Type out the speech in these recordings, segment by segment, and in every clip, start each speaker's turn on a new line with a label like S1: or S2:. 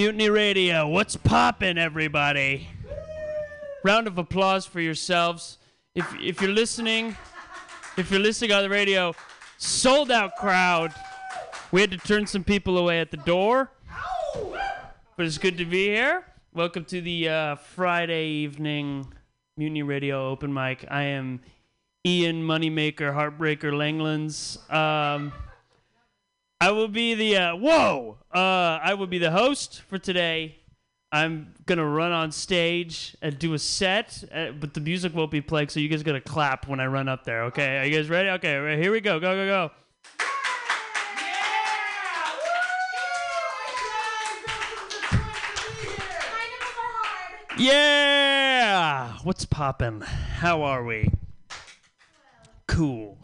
S1: Mutiny Radio. What's poppin', everybody? Round of applause for yourselves. If if you're listening, if you're listening on the radio, sold out crowd. We had to turn some people away at the door, but it's good to be here. Welcome to the uh, Friday evening Mutiny Radio open mic. I am Ian Moneymaker Heartbreaker Langlands. Um, I will be the uh, whoa. Uh, I will be the host for today. I'm gonna run on stage and do a set, uh, but the music won't be playing, so you guys gotta clap when I run up there. Okay? Are you guys ready? Okay, right, here we go. Go go go. Yeah! What's poppin'? How are we? Cool.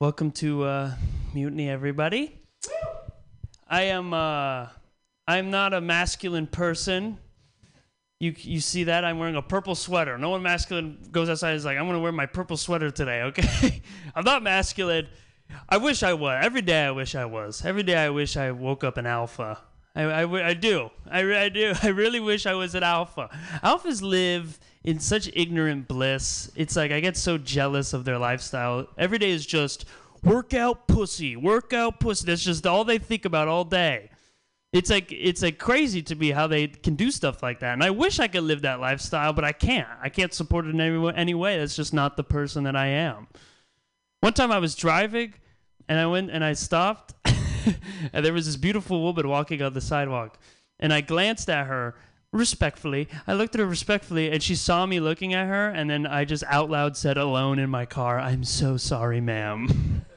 S1: Welcome to uh, Mutiny, everybody. I am. Uh, I'm not a masculine person. You you see that? I'm wearing a purple sweater. No one masculine goes outside and is like, I'm gonna wear my purple sweater today. Okay? I'm not masculine. I wish I was. Every day I wish I was. Every day I wish I woke up an alpha. I, I, I do. I, I do. I really wish I was an alpha. Alphas live in such ignorant bliss. It's like I get so jealous of their lifestyle. Every day is just workout pussy, workout pussy. That's just all they think about all day. It's like it's like crazy to me how they can do stuff like that. And I wish I could live that lifestyle, but I can't. I can't support it in any, any way. That's just not the person that I am. One time I was driving and I went and I stopped and there was this beautiful woman walking on the sidewalk and I glanced at her respectfully. I looked at her respectfully and she saw me looking at her and then I just out loud said alone in my car, "I'm so sorry, ma'am."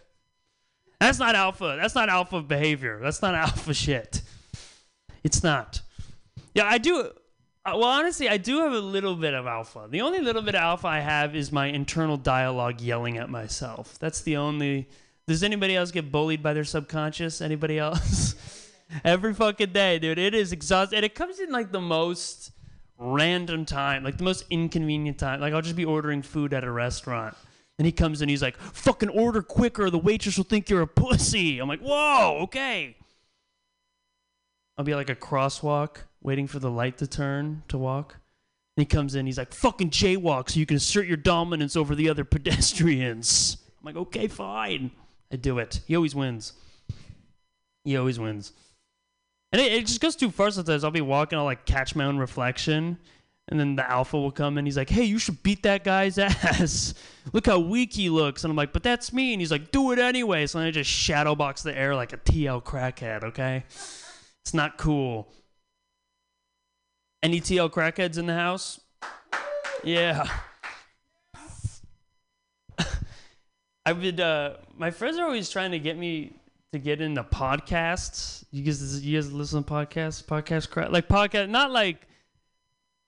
S1: That's not alpha. That's not alpha behavior. That's not alpha shit. It's not. Yeah, I do. uh, Well, honestly, I do have a little bit of alpha. The only little bit of alpha I have is my internal dialogue yelling at myself. That's the only. Does anybody else get bullied by their subconscious? Anybody else? Every fucking day, dude. It is exhausting. And it comes in like the most random time, like the most inconvenient time. Like I'll just be ordering food at a restaurant. And he comes in, he's like, fucking order quicker, the waitress will think you're a pussy. I'm like, whoa, okay. I'll be like a crosswalk, waiting for the light to turn to walk. And he comes in, he's like, fucking jaywalk so you can assert your dominance over the other pedestrians. I'm like, okay, fine. I do it. He always wins. He always wins. And it, it just goes too far sometimes. I'll be walking, I'll like catch my own reflection. And then the alpha will come and He's like, hey, you should beat that guy's ass. Look how weak he looks. And I'm like, but that's me. And he's like, do it anyway. So then I just shadow box the air like a TL crackhead, okay? It's not cool. Any TL crackheads in the house? Yeah. I've been, uh, my friends are always trying to get me to get into podcasts. You guys, you guys listen to podcasts? Podcast crap? Like podcast, not like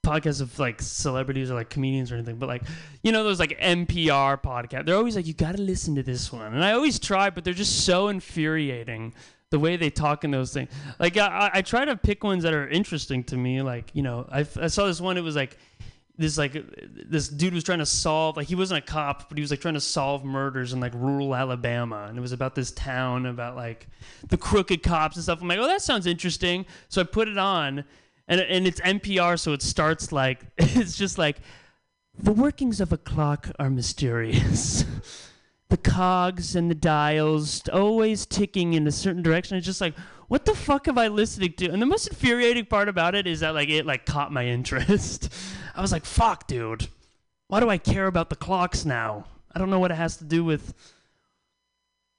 S1: podcasts of like celebrities or like comedians or anything, but like you know those like NPR podcast. They're always like, you got to listen to this one, and I always try, but they're just so infuriating the way they talk in those things. Like I, I- try to pick ones that are interesting to me. Like you know, I, I saw this one. It was like this like this dude was trying to solve like he wasn't a cop but he was like trying to solve murders in like rural alabama and it was about this town about like the crooked cops and stuff i'm like oh that sounds interesting so i put it on and, and it's npr so it starts like it's just like the workings of a clock are mysterious. The cogs and the dials always ticking in a certain direction. It's just like what the fuck am i listening to? And the most infuriating part about it is that like it like caught my interest. I was like fuck dude. Why do i care about the clocks now? I don't know what it has to do with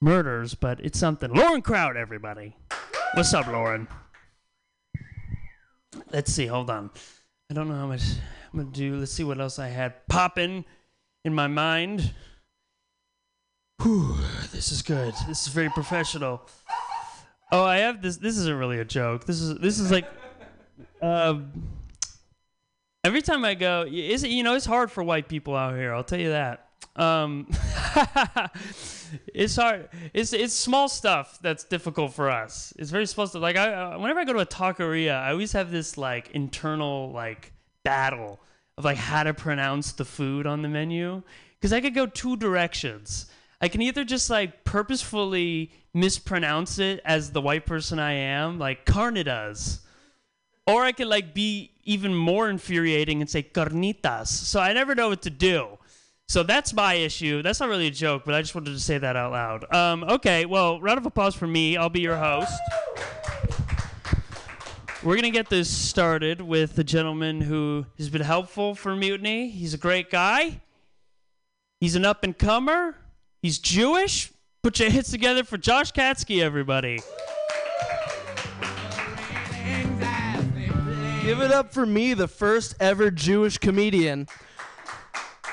S1: murders but it's something. Lauren Kraut everybody. What's up lauren let's see hold on i don't know how much i'm gonna do let's see what else i had popping in my mind Whew, this is good. This is very professional. Oh, I have this. This isn't really a joke. This is this is like, um, every time I go, is it you know it's hard for white people out here. I'll tell you that. Um, it's hard. It's it's small stuff that's difficult for us. It's very small stuff. Like I, uh, whenever I go to a taqueria, I always have this like internal like battle of like how to pronounce the food on the menu because I could go two directions. I can either just like purposefully mispronounce it as the white person I am, like carnitas, or I could like be even more infuriating and say carnitas. So I never know what to do. So that's my issue. That's not really a joke, but I just wanted to say that out loud. Um, okay, well, round of applause for me. I'll be your host. We're going to get this started with the gentleman who has been helpful for Mutiny. He's a great guy. He's an up and comer. He's Jewish. Put your hits together for Josh Katsky, everybody.
S2: Give it up for me, the first ever Jewish comedian.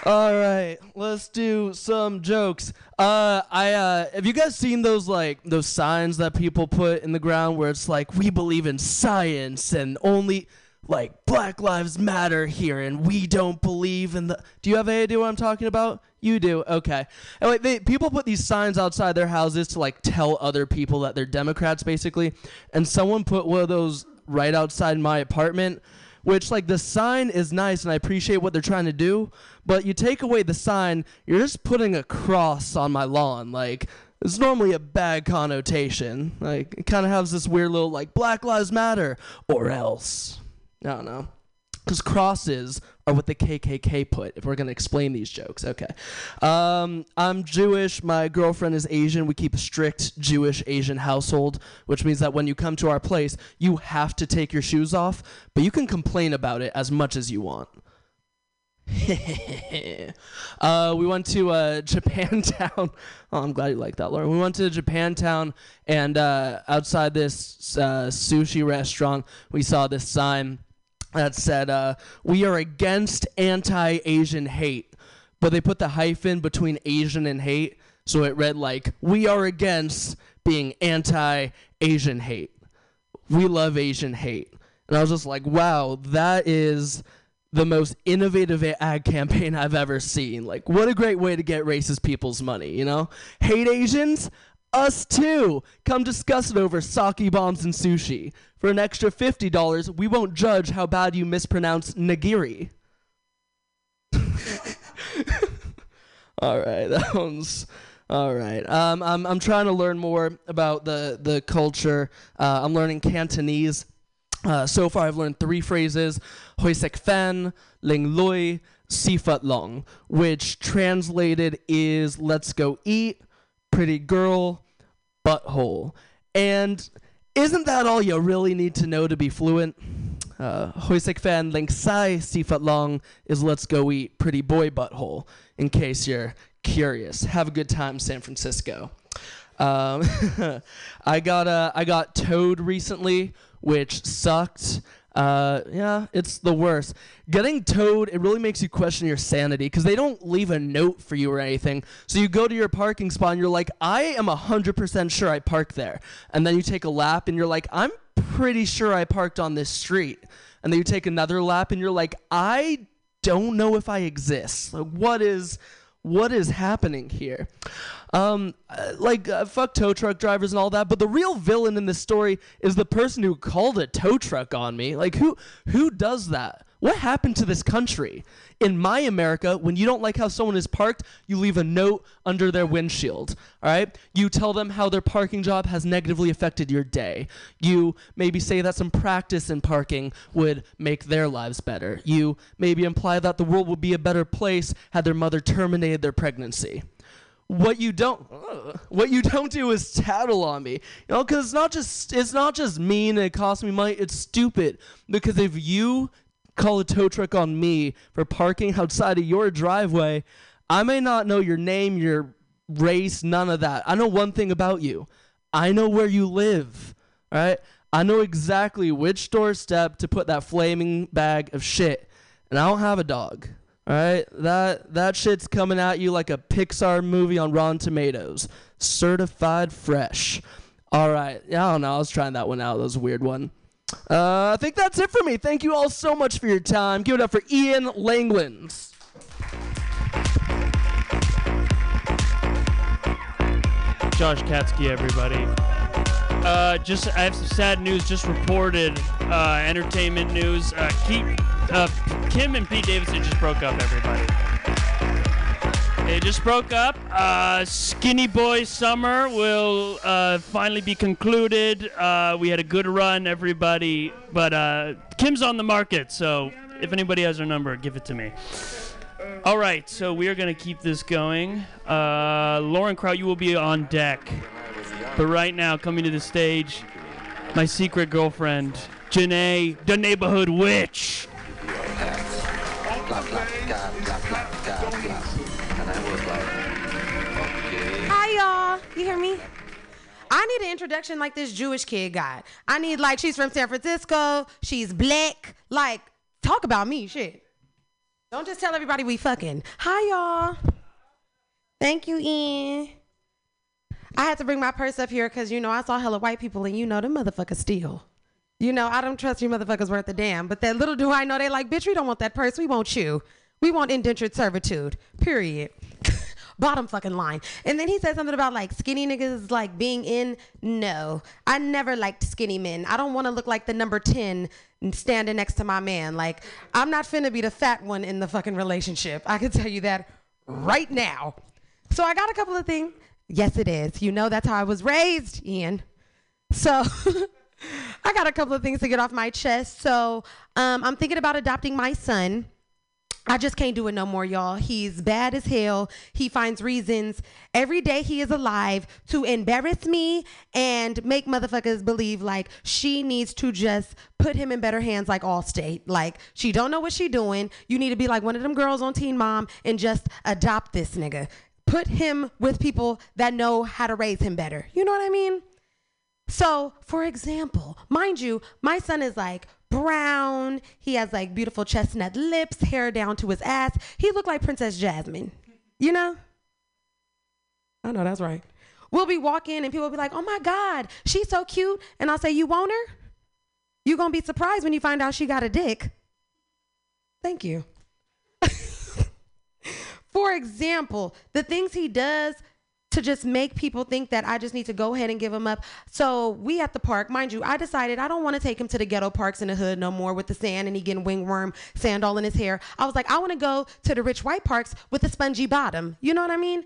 S2: All right, let's do some jokes. Uh, I uh, have you guys seen those like those signs that people put in the ground where it's like we believe in science and only like Black Lives Matter here and we don't believe in the. Do you have any idea what I'm talking about? You do. Okay. Like they people put these signs outside their houses to like tell other people that they're Democrats basically, and someone put one of those right outside my apartment which like the sign is nice and I appreciate what they're trying to do, but you take away the sign, you're just putting a cross on my lawn. Like it's normally a bad connotation. Like it kind of has this weird little like Black Lives Matter or else. I don't know. Because crosses are what the KKK put, if we're going to explain these jokes. Okay. Um, I'm Jewish. My girlfriend is Asian. We keep a strict Jewish Asian household, which means that when you come to our place, you have to take your shoes off, but you can complain about it as much as you want. uh, we went to uh, Japantown. Oh, I'm glad you like that, Lauren. We went to Japantown, and uh, outside this uh, sushi restaurant, we saw this sign that said, uh, "We are against anti-Asian hate," but they put the hyphen between Asian and hate, so it read like, "We are against being anti-Asian hate. We love Asian hate." And I was just like, "Wow, that is." The most innovative ad campaign I've ever seen. Like, what a great way to get racist people's money, you know? Hate Asians? Us too. Come discuss it over sake bombs and sushi. For an extra $50, we won't judge how bad you mispronounce nigiri. all right, that one's all right. Um, I'm I'm trying to learn more about the the culture. Uh, I'm learning Cantonese. Uh, so far, I've learned three phrases: Hoi sek fen, ling lui, si sifat long, which translated is "Let's go eat," "Pretty girl," "Butthole," and isn't that all you really need to know to be fluent? Uh, Hoisek fan link sai sifat long is let's go eat pretty boy butthole. In case you're curious, have a good time, San Francisco. Um, I got uh, I got towed recently, which sucked. Uh, yeah, it's the worst. Getting towed, it really makes you question your sanity because they don't leave a note for you or anything. So you go to your parking spot and you're like, I am 100% sure I parked there. And then you take a lap and you're like, I'm pretty sure I parked on this street. And then you take another lap and you're like, I don't know if I exist. Like, what is what is happening here? Um, uh, like uh, fuck tow truck drivers and all that, but the real villain in this story is the person who called a tow truck on me. Like who who does that? What happened to this country? In my America, when you don't like how someone is parked, you leave a note under their windshield. All right? You tell them how their parking job has negatively affected your day. You maybe say that some practice in parking would make their lives better. You maybe imply that the world would be a better place had their mother terminated their pregnancy what you don't what you don't do is tattle on me you know because it's not just it's not just mean and it costs me money it's stupid because if you call a tow truck on me for parking outside of your driveway i may not know your name your race none of that i know one thing about you i know where you live all right i know exactly which doorstep to put that flaming bag of shit and i don't have a dog all right, that that shit's coming at you like a Pixar movie on Rotten Tomatoes, certified fresh. All right, yeah, I don't know. I was trying that one out. That was a weird one. Uh, I think that's it for me. Thank you all so much for your time. Give it up for Ian Langlands.
S1: Josh Katsky, everybody. Uh, just I have some sad news. Just reported uh, entertainment news. Uh, keep uh, Kim and Pete Davidson just broke up. Everybody. They just broke up. Uh, Skinny Boy Summer will uh, finally be concluded. Uh, we had a good run, everybody. But uh, Kim's on the market, so if anybody has her number, give it to me. All right, so we are going to keep this going. Uh, Lauren Kraut, you will be on deck. But right now, coming to the stage, my secret girlfriend, Janae, the neighborhood witch.
S3: Hi, You hear me? I need an introduction like this Jewish kid got. I need, like, she's from San Francisco. She's black. Like, talk about me, shit. Don't just tell everybody we fucking. Hi, y'all. Thank you, Ian. I had to bring my purse up here because, you know, I saw hella white people and, you know, them motherfuckers steal. You know, I don't trust you motherfuckers worth a damn. But that little do I know, they like, bitch, we don't want that purse. We want you. We want indentured servitude. Period. Bottom fucking line. And then he said something about like skinny niggas like being in. No, I never liked skinny men. I don't want to look like the number 10 standing next to my man. Like, I'm not finna be the fat one in the fucking relationship. I can tell you that right now. So I got a couple of things. Yes, it is. You know, that's how I was raised, Ian. So. I got a couple of things to get off my chest. So um, I'm thinking about adopting my son. I just can't do it no more, y'all. He's bad as hell. He finds reasons every day he is alive to embarrass me and make motherfuckers believe like she needs to just put him in better hands like Allstate. Like she don't know what she doing. You need to be like one of them girls on Teen Mom and just adopt this nigga. Put him with people that know how to raise him better. You know what I mean? So, for example, mind you, my son is like brown. He has like beautiful chestnut lips, hair down to his ass. He looked like Princess Jasmine. You know? I know that's right. We'll be walking and people will be like, "Oh my god, she's so cute." And I'll say, "You want her?" You're going to be surprised when you find out she got a dick. Thank you. For example, the things he does to just make people think that I just need to go ahead and give him up. So we at the park, mind you, I decided I don't want to take him to the ghetto parks in the hood no more with the sand and he getting wingworm sand all in his hair. I was like, I want to go to the rich white parks with a spongy bottom. You know what I mean?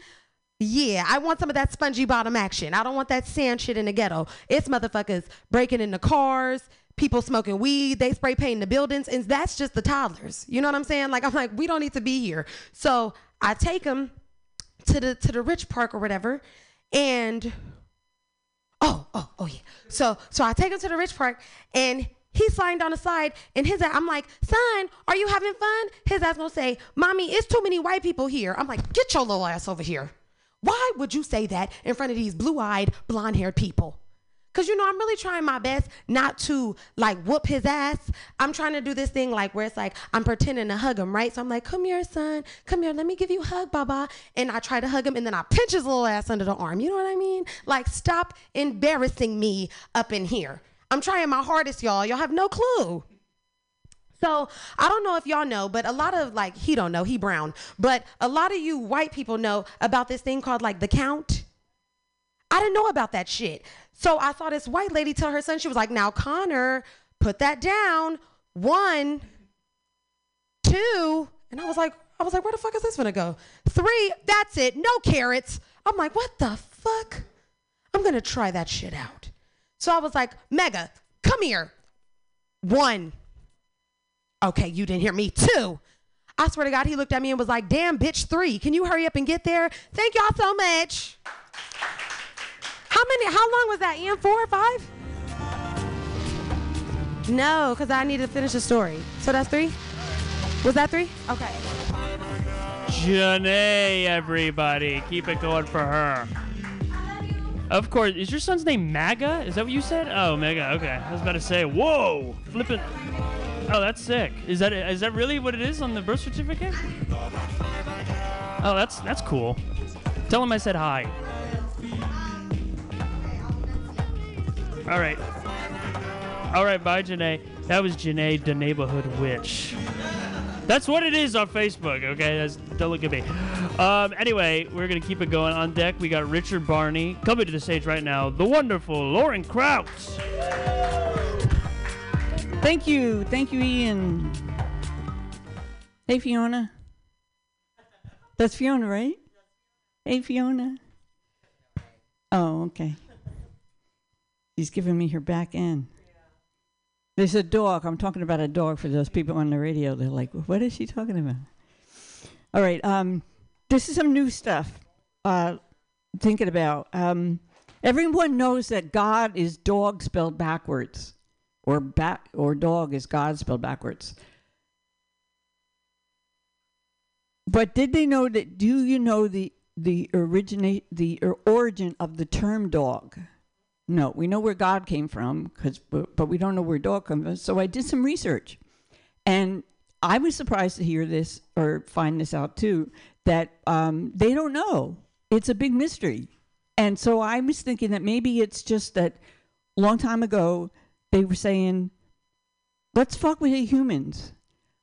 S3: Yeah, I want some of that spongy bottom action. I don't want that sand shit in the ghetto. It's motherfuckers breaking into cars, people smoking weed, they spray painting the buildings, and that's just the toddlers. You know what I'm saying? Like I'm like, we don't need to be here. So I take him to the to the rich park or whatever, and oh oh oh yeah. So so I take him to the rich park and he's sliding down the side and his ass, I'm like, son, are you having fun? His ass gonna say, mommy, it's too many white people here. I'm like, get your little ass over here. Why would you say that in front of these blue-eyed, blonde-haired people? Cause you know I'm really trying my best not to like whoop his ass. I'm trying to do this thing like where it's like I'm pretending to hug him, right? So I'm like, come here, son, come here, let me give you a hug, Baba. And I try to hug him, and then I pinch his little ass under the arm. You know what I mean? Like, stop embarrassing me up in here. I'm trying my hardest, y'all. Y'all have no clue. So I don't know if y'all know, but a lot of like he don't know, he brown, but a lot of you white people know about this thing called like the count. I didn't know about that shit. So I saw this white lady tell her son, she was like, now Connor, put that down. One, two, and I was like, I was like, where the fuck is this gonna go? Three, that's it, no carrots. I'm like, what the fuck? I'm gonna try that shit out. So I was like, Mega, come here. One. Okay, you didn't hear me. Two. I swear to God, he looked at me and was like, damn, bitch, three. Can you hurry up and get there? Thank y'all so much. How many, how long was that, Ian? Four or five? No, because I need to finish the story. So that's three? Was that three? Okay.
S1: Janae, everybody. Keep it going for her. Of course. Is your son's name Maga? Is that what you said? Oh, Mega. Okay. I was about to say, whoa, flipping. Oh, that's sick. Is that is that really what it is on the birth certificate? Oh, that's that's cool. Tell him I said hi. All right. All right, bye, Janae. That was Janae, the neighborhood witch. That's what it is on Facebook, okay? That's, don't look at me. Um, anyway, we're going to keep it going. On deck, we got Richard Barney. Coming to the stage right now, the wonderful Lauren Krauts.
S4: Thank you. Thank you, Ian. Hey, Fiona. That's Fiona, right? Hey, Fiona. Oh, okay. She's giving me her back end. There's a dog. I'm talking about a dog for those people on the radio. They're like, what is she talking about? All right. Um, this is some new stuff. Uh, thinking about. Um, everyone knows that God is dog spelled backwards, or bat or dog is God spelled backwards. But did they know that? Do you know the the originate the origin of the term dog? No, we know where God came from, cause, but, we don't know where dog comes from. So I did some research, and I was surprised to hear this or find this out too that um, they don't know. It's a big mystery, and so I was thinking that maybe it's just that a long time ago they were saying, "Let's fuck with the humans."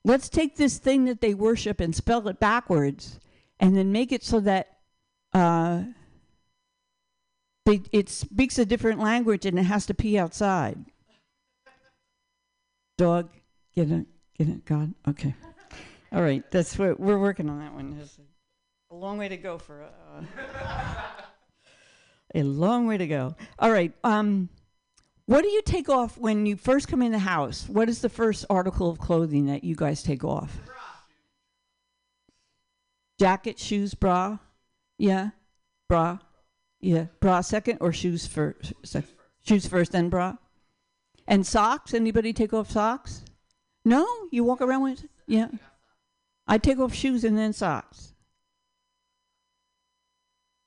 S4: let's take this thing that they worship and spell it backwards and then make it so that uh, it speaks a different language and it has to pee outside. Dog, get it, get it, God? Okay. All right, that's what we're working on that one. There's a long way to go for uh, a long way to go. All right. Um, what do you take off when you first come in the house? What is the first article of clothing that you guys take off? Jacket, shoes, bra. Yeah, bra. Yeah, bra second or shoes first? Shoes first, then bra. And socks? Anybody take off socks? No, you walk around with. Yeah, I take off shoes and then socks.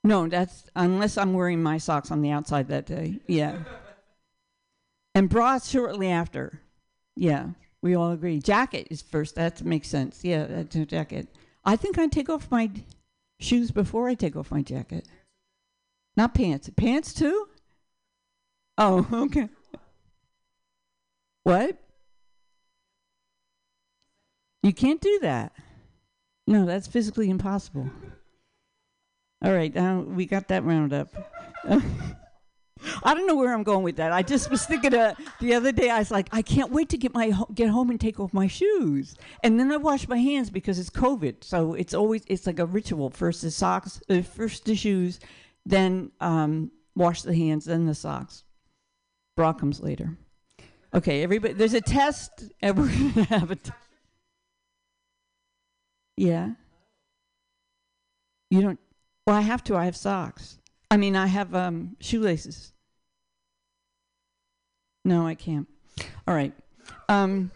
S4: No, that's unless I'm wearing my socks on the outside that day. Yeah. And bra shortly after. Yeah, we all agree. Jacket is first. That makes sense. Yeah, that's a jacket. I think I take off my shoes before I take off my jacket. Not pants. Pants too? Oh, okay. What? You can't do that. No, that's physically impossible. All right, now we got that round up. I don't know where I'm going with that. I just was thinking uh, the other day. I was like, I can't wait to get my ho- get home and take off my shoes, and then I wash my hands because it's COVID. So it's always it's like a ritual. First the socks, uh, first the shoes, then um, wash the hands, then the socks. Bra comes later. Okay, everybody. There's a test, and we're gonna have a. T- yeah. You don't. Well, I have to. I have socks. I mean, I have um, shoelaces. No, I can't. All right. Um,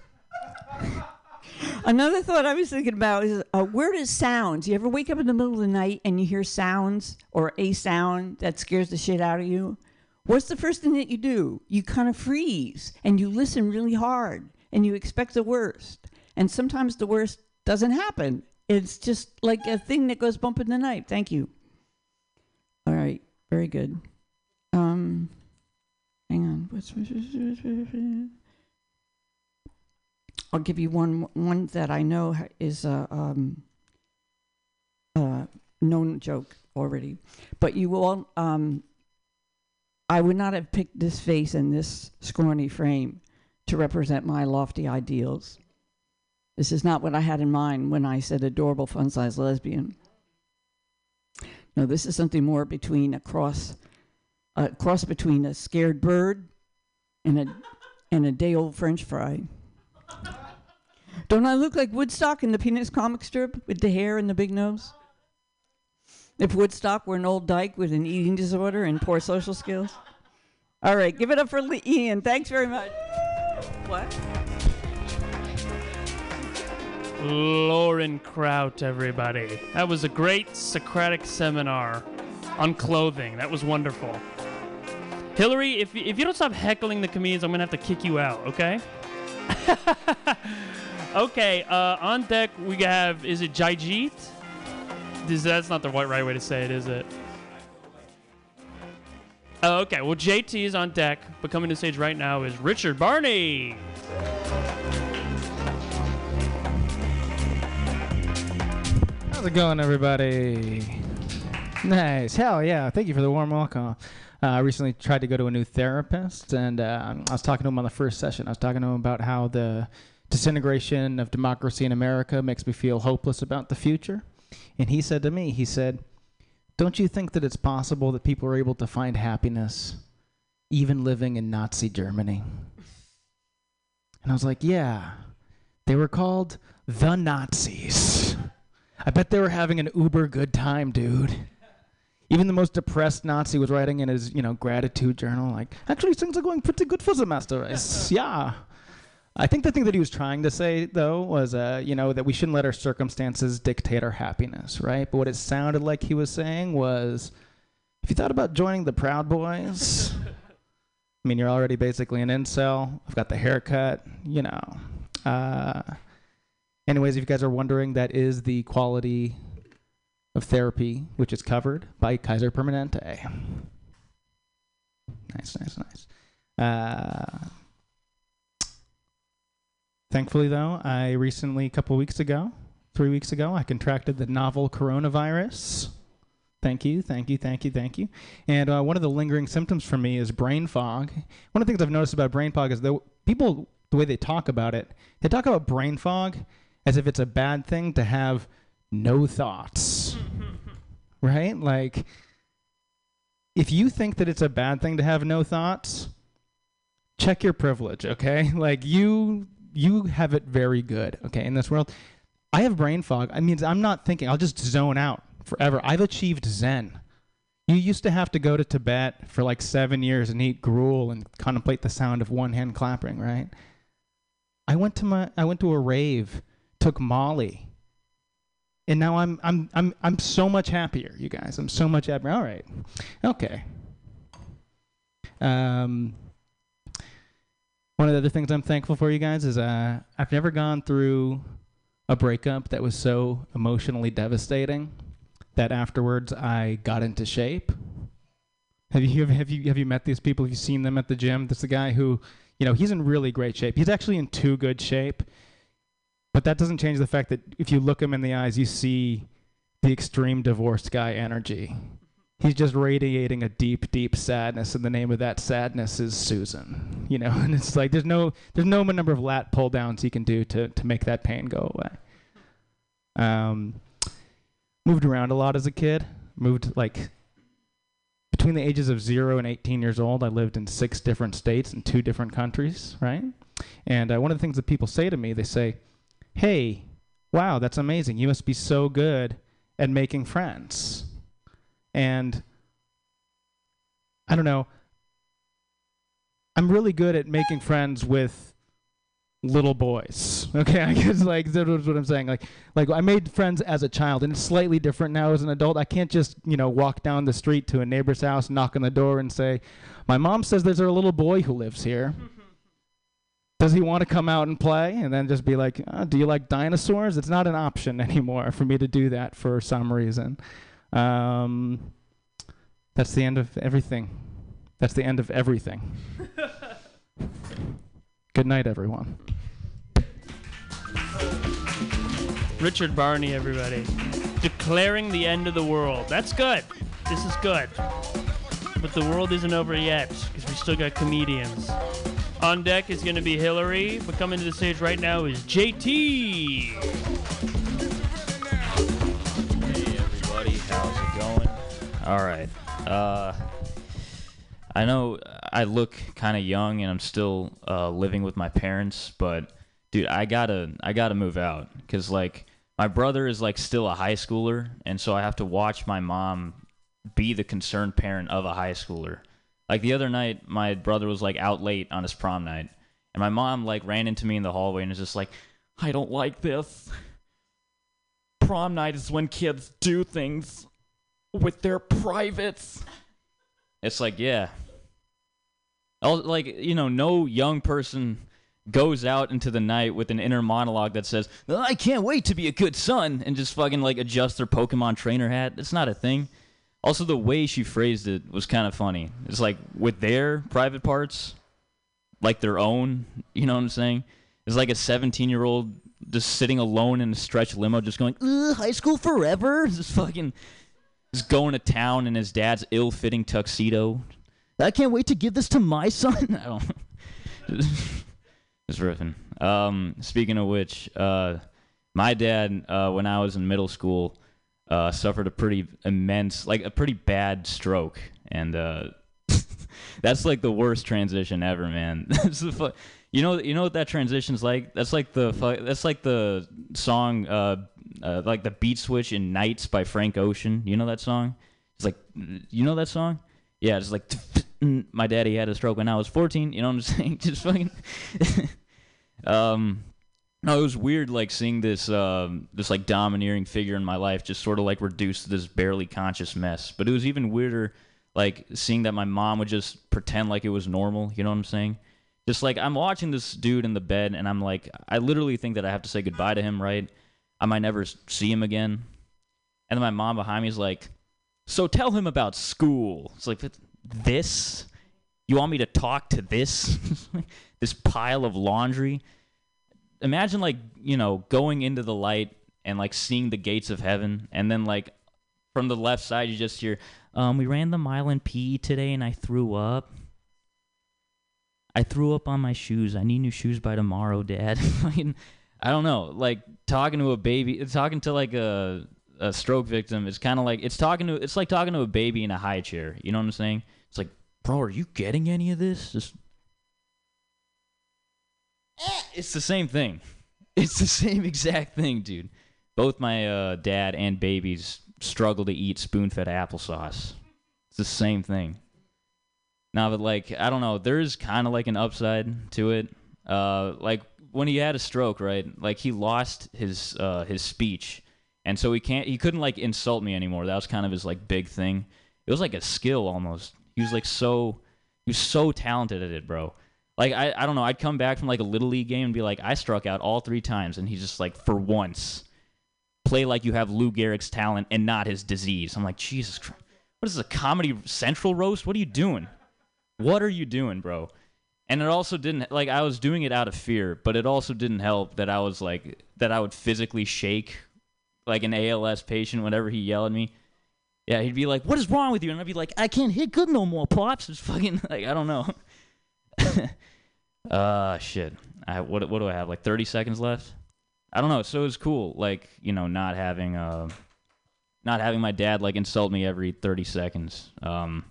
S4: another thought I was thinking about is uh, where does sounds? You ever wake up in the middle of the night and you hear sounds or a sound that scares the shit out of you? What's the first thing that you do? You kind of freeze and you listen really hard and you expect the worst. And sometimes the worst doesn't happen. It's just like a thing that goes bump in the night. Thank you. All right, very good. Um, hang on. What's I'll give you one one that I know is a um, uh, known joke already, but you all. Um, I would not have picked this face and this scrawny frame to represent my lofty ideals. This is not what I had in mind when I said adorable, fun-sized lesbian. No, this is something more between a cross, a cross between a scared bird and a and a day old French fry. Don't I look like Woodstock in the Peanuts comic strip with the hair and the big nose? If Woodstock were an old dyke with an eating disorder and poor social skills. All right, give it up for Ian. Thanks very much. What?
S1: Lauren Kraut, everybody. That was a great Socratic seminar on clothing. That was wonderful. Hillary, if, if you don't stop heckling the comedians, I'm going to have to kick you out, okay? okay, uh, on deck we have, is it Jaijit? This, that's not the right, right way to say it, is it? Oh, okay. Well, JT is on deck, but coming to stage right now is Richard Barney.
S5: How's it going, everybody? Nice. Hell yeah. Thank you for the warm welcome. Uh, I recently tried to go to a new therapist, and uh, I was talking to him on the first session. I was talking to him about how the disintegration of democracy in America makes me feel hopeless about the future. And he said to me, he said, don't you think that it's possible that people are able to find happiness even living in Nazi Germany? And I was like, yeah. They were called the Nazis. I bet they were having an uber good time, dude. Even the most depressed Nazi was writing in his, you know, gratitude journal, like, actually, things are going pretty good for the master race. yeah. I think the thing that he was trying to say, though, was, uh, you know, that we shouldn't let our circumstances dictate our happiness, right? But what it sounded like he was saying was, if you thought about joining the Proud Boys, I mean, you're already basically an incel. I've got the haircut, you know. Uh, anyways, if you guys are wondering, that is the quality of therapy, which is covered by Kaiser Permanente. Nice, nice, nice. Uh, thankfully, though, I recently, a couple weeks ago, three weeks ago, I contracted the novel coronavirus. Thank you, thank you, thank you, thank you. And uh, one of the lingering symptoms for me is brain fog. One of the things I've noticed about brain fog is that people, the way they talk about it, they talk about brain fog as if it's a bad thing to have no thoughts. right? Like, if you think that it's a bad thing to have no thoughts, check your privilege, okay? Like, you you have it very good, okay, in this world. I have brain fog. I mean, I'm not thinking. I'll just zone out forever. I've achieved Zen. You used to have to go to Tibet for like seven years and eat gruel and contemplate the sound of one hand clapping, right? I went to my I went to a rave, took Molly, and now I'm I'm I'm I'm so much happier, you guys. I'm so much happier. All right, okay. Um, one of the other things I'm thankful for, you guys, is uh, I've never gone through a breakup that was so emotionally devastating that afterwards I got into shape. Have you have you have you met these people? Have you seen them at the gym? This is a guy who, you know, he's in really great shape. He's actually in too good shape. But that doesn't change the fact that if you look him in the eyes, you see the extreme divorced guy energy. He's just radiating a deep, deep sadness, and the name of that sadness is Susan. You know, and it's like there's no there's no number of lat pull downs he can do to to make that pain go away. Um, moved around a lot as a kid. Moved like between the ages of zero and 18 years old. I lived in six different states and two different countries. Right, and uh, one of the things that people say to me, they say, "Hey, wow, that's amazing. You must be so good at making friends." And I don't know. I'm really good at making friends with little boys. Okay, I guess like that's what I'm saying. Like, like I made friends as a child, and it's slightly different now as an adult. I can't just you know walk down the street to a neighbor's house, knock on the door, and say, "My mom says there's a little boy who lives here. Does he want to come out and play?" And then just be like, oh, "Do you like dinosaurs?" It's not an option anymore for me to do that for some reason. Um, that's the end of everything. That's the end of everything. Good night, everyone.
S1: Richard Barney, everybody. Declaring the end of the world. That's good. This is good. But the world isn't over yet because we still got comedians. On deck is going to be Hillary, but coming to the stage right now is JT.
S6: All right. Uh, I know I look kind of young and I'm still uh, living with my parents, but dude, I gotta I gotta move out because like my brother is like still a high schooler, and so I have to watch my mom be the concerned parent of a high schooler. Like the other night, my brother was like out late on his prom night, and my mom like ran into me in the hallway and was just like, "I don't like this." prom night is when kids do things with their privates. It's like, yeah. I'll, like, you know, no young person goes out into the night with an inner monologue that says, I can't wait to be a good son, and just fucking, like, adjust their Pokemon trainer hat. It's not a thing. Also, the way she phrased it was kind of funny. It's like, with their private parts, like their own, you know what I'm saying? It's like a 17 year old just sitting alone in a stretch limo, just going, Ugh, high school forever. Just fucking, just going to town in his dad's ill-fitting tuxedo. I can't wait to give this to my son. I don't. just riffing. Um, speaking of which, uh, my dad, uh, when I was in middle school, uh, suffered a pretty immense, like a pretty bad stroke, and uh, that's like the worst transition ever, man. That's the fu- you know, you know what that transition's like? That's like the that's like the song, uh, uh, like the beat switch in Nights by Frank Ocean. You know that song? It's like, you know that song? Yeah, it's like my daddy had a stroke when I was 14. You know what I'm saying? Just fucking. um, no, it was weird, like seeing this, um, this like domineering figure in my life just sort of like reduced to this barely conscious mess. But it was even weirder, like seeing that my mom would just pretend like it was normal. You know what I'm saying? Just like I'm watching this dude in the bed, and I'm like, I literally think that I have to say goodbye to him, right? I might never see him again. And then my mom behind me is like, "So tell him about school." It's like this. You want me to talk to this? this pile of laundry? Imagine like, you know, going into the light and like seeing the gates of heaven and then like from the left side you just hear, um, we ran the mile in PE today and I threw up. I threw up on my shoes. I need new shoes by tomorrow, Dad. I don't know. Like talking to a baby, talking to like a a stroke victim is kind of like it's talking to it's like talking to a baby in a high chair. You know what I'm saying? It's like, bro, are you getting any of this? Just Eh, it's the same thing. It's the same exact thing, dude. Both my uh, dad and babies struggle to eat spoon-fed applesauce. It's the same thing. Now, but like I don't know, there's kind of like an upside to it. Uh, like when he had a stroke, right? Like he lost his uh, his speech, and so he can't he couldn't like insult me anymore. That was kind of his like big thing. It was like a skill almost. He was like so he was so talented at it, bro. Like I, I don't know. I'd come back from like a little league game and be like, I struck out all three times, and he's just like, for once, play like you have Lou Gehrig's talent and not his disease. I'm like, Jesus Christ, what is this, a comedy central roast? What are you doing? What are you doing, bro? And it also didn't like I was doing it out of fear, but it also didn't help that I was like that I would physically shake like an ALS patient whenever he yelled at me. Yeah, he'd be like, "What is wrong with you?" And I'd be like, "I can't hit good no more, pops." It's fucking like I don't know. uh shit. I what what do I have? Like 30 seconds left? I don't know. So it was cool like, you know, not having uh not having my dad like insult me every 30 seconds. Um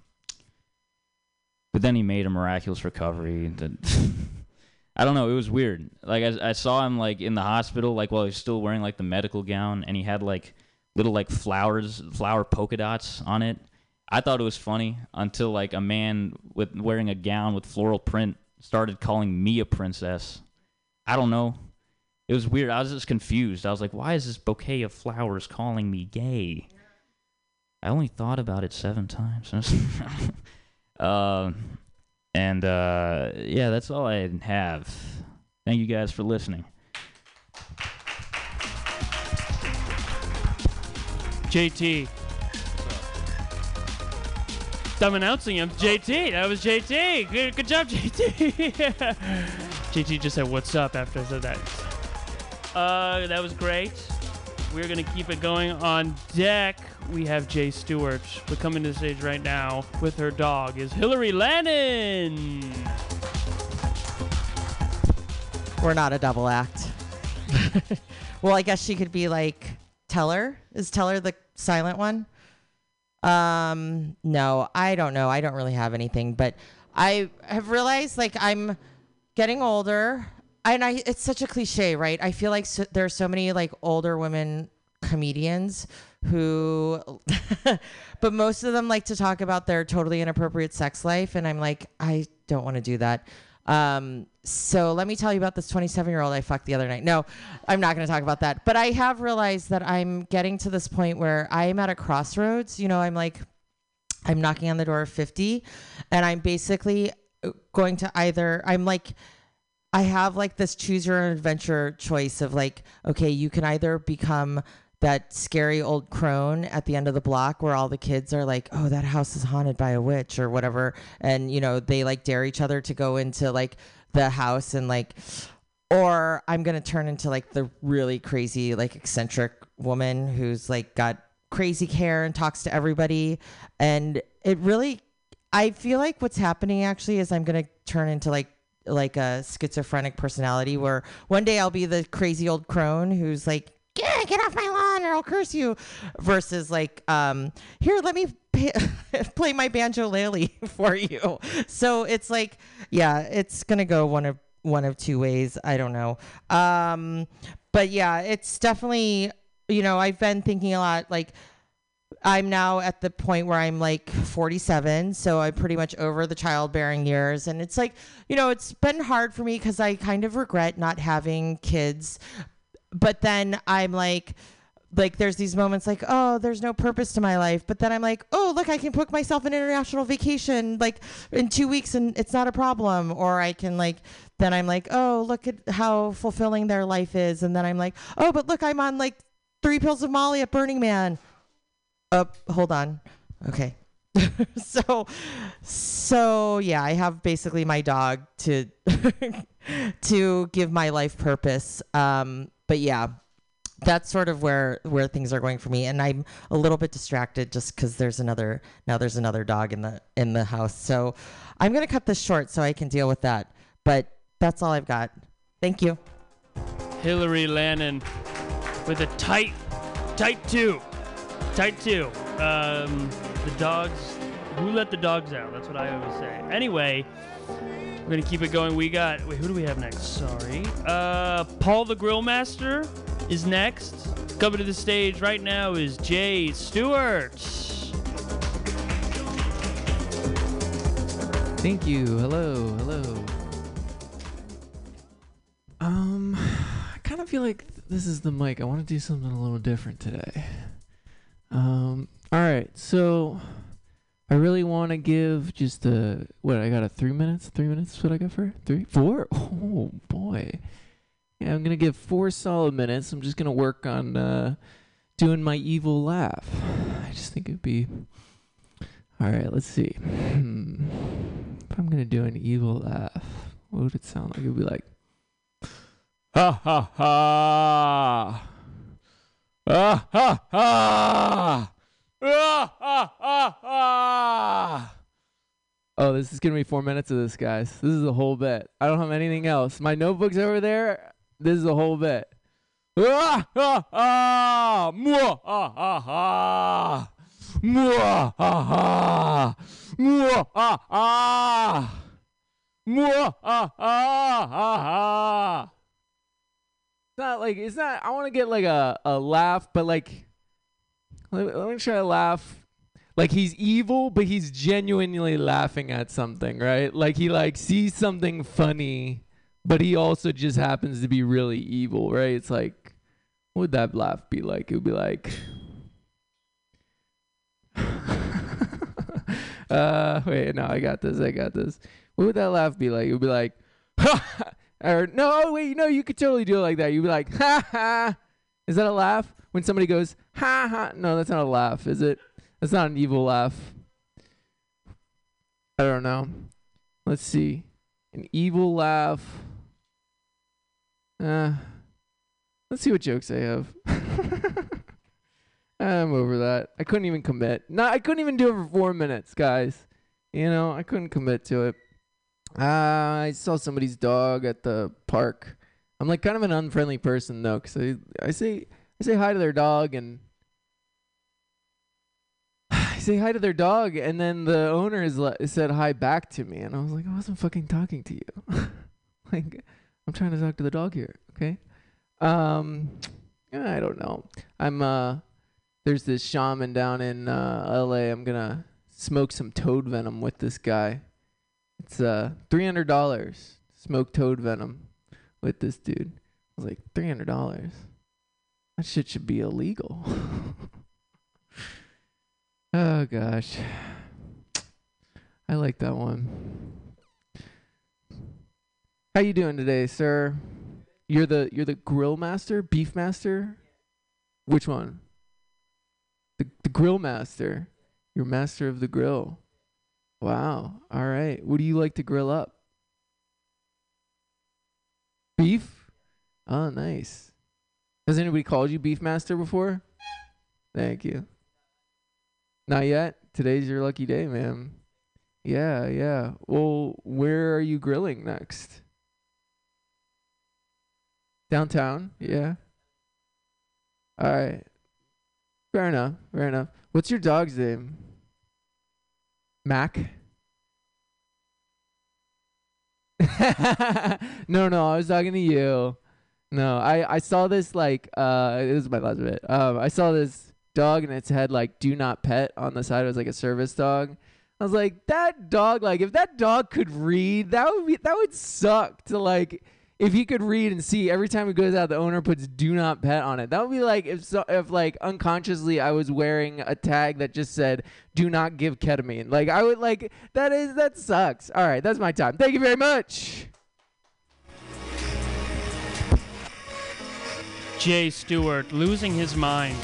S6: but then he made a miraculous recovery. I don't know. It was weird. Like I, I saw him like in the hospital, like while he was still wearing like the medical gown, and he had like little like flowers, flower polka dots on it. I thought it was funny until like a man with wearing a gown with floral print started calling me a princess. I don't know. It was weird. I was just confused. I was like, why is this bouquet of flowers calling me gay? I only thought about it seven times. Um, and uh, yeah, that's all I have. Thank you guys for listening.
S1: JT. I'm announcing him. JT. That was JT. Good, good job, JT. JT just said, What's up after I said that. Uh, that was great. We're going to keep it going on deck. We have Jay Stewart. But coming to the stage right now with her dog is Hillary Lannon.
S7: We're not a double act. well, I guess she could be like Teller. Is Teller the silent one? Um, no, I don't know. I don't really have anything, but I have realized like I'm getting older, and I it's such a cliche, right? I feel like so, there are so many like older women comedians who but most of them like to talk about their totally inappropriate sex life and I'm like I don't want to do that. Um, so let me tell you about this 27 year old I fucked the other night. No, I'm not going to talk about that. But I have realized that I'm getting to this point where I'm at a crossroads. You know, I'm like, I'm knocking on the door of 50, and I'm basically uh, going to either, I'm like, I have like this choose your own adventure choice of like, okay, you can either become that scary old crone at the end of the block where all the kids are like, oh, that house is haunted by a witch or whatever. And, you know, they like dare each other to go into like the house and like, or I'm going to turn into like the really crazy, like eccentric woman who's like got crazy hair and talks to everybody. And it really, I feel like what's happening actually is I'm going to turn into like, like a schizophrenic personality where one day I'll be the crazy old crone who's like, eh, get off my lawn or I'll curse you. Versus like, um, here, let me pay, play my banjolele for you. So it's like, yeah, it's gonna go one of one of two ways. I don't know. Um, but yeah, it's definitely, you know, I've been thinking a lot like I'm now at the point where I'm like 47, so I'm pretty much over the childbearing years. And it's like, you know, it's been hard for me because I kind of regret not having kids. But then I'm like, like there's these moments like, oh, there's no purpose to my life. But then I'm like, oh, look, I can book myself an international vacation like in two weeks and it's not a problem. Or I can like, then I'm like, oh, look at how fulfilling their life is. And then I'm like, oh, but look, I'm on like three pills of Molly at Burning Man up hold on. Okay. So so yeah i have basically my dog to to give my life purpose. Um but yeah that's sort of where where things are going for me. And i'm a little bit distracted just because there's another now there's another dog in the in the house. So i'm gonna cut this short so i can deal with that. But that's all i've got. Thank you.
S1: Hillary Lannon with a tight, tight two. Tight two. Um, the dogs. Who let the dogs out? That's what I always say. Anyway, we're gonna keep it going. We got. Wait, who do we have next? Sorry. Uh, Paul the Grill Master is next. Coming to the stage right now is Jay Stewart.
S8: Thank you. Hello. Hello. Um, I kind of feel like this is the mic. I want to do something a little different today. Um, all right. So I really want to give just a what I got a three minutes. Three minutes. What I got for three, four. Oh boy. Yeah, I'm gonna give four solid minutes. I'm just gonna work on uh, doing my evil laugh. I just think it'd be. All right. Let's see. Hmm. If I'm gonna do an evil laugh, what would it sound like? It'd be like. Ha ha ha! Ah! Ah! Oh, this is gonna be four minutes of this, guys. This is a whole bit. I don't have anything else. My notebook's over there. This is a whole bit. Ah ha ha! Mwah ha ha ha! Mwah ha ha! Mwah ha ha! Mwah ha ha ha ha! Not like it's not. I want to get like a, a laugh, but like let, let me try to laugh. Like he's evil, but he's genuinely laughing at something, right? Like he like sees something funny, but he also just happens to be really evil, right? It's like, what would that laugh be like? It would be like. uh, wait, no, I got this. I got this. What would that laugh be like? It would be like, or no, wait, no, you could totally do it like that. You'd be like, ha ha. Is that a laugh? When somebody goes, ha ha. No, that's not a laugh, is it? That's not an evil laugh. I don't know. Let's see. An evil laugh. Uh, let's see what jokes I have. I'm over that. I couldn't even commit. No, I couldn't even do it for four minutes, guys. You know, I couldn't commit to it. Uh, I saw somebody's dog at the park. I'm like kind of an unfriendly person though, cause I I say I say hi to their dog and I say hi to their dog, and then the owner is le- said hi back to me, and I was like, I wasn't fucking talking to you. like, I'm trying to talk to the dog here, okay? Um, I don't know. I'm uh, there's this shaman down in uh, L.A. I'm gonna smoke some toad venom with this guy. It's uh three hundred dollars. Smoke toad venom with this dude. I was like, three hundred dollars. That shit should be illegal. oh gosh. I like that one. How you doing today, sir? You're the you're the grill master, beef master? Which one? The the grill master. You're master of the grill. Wow. All right. What do you like to grill up? Beef? Oh, nice. Has anybody called you Beefmaster before? Thank you. Not yet. Today's your lucky day, man. Yeah, yeah. Well, where are you grilling next? Downtown? Yeah. All right. Fair enough. Fair enough. What's your dog's name? Mac. no, no, I was talking to you. No, I I saw this like uh this is my last bit. Um I saw this dog and its head like do not pet on the side. It was like a service dog. I was like, that dog, like if that dog could read, that would be that would suck to like if he could read and see every time he goes out the owner puts do not pet on it. That would be like if so, if like unconsciously I was wearing a tag that just said do not give ketamine. Like I would like that is that sucks. All right, that's my time. Thank you very much.
S1: Jay Stewart losing his mind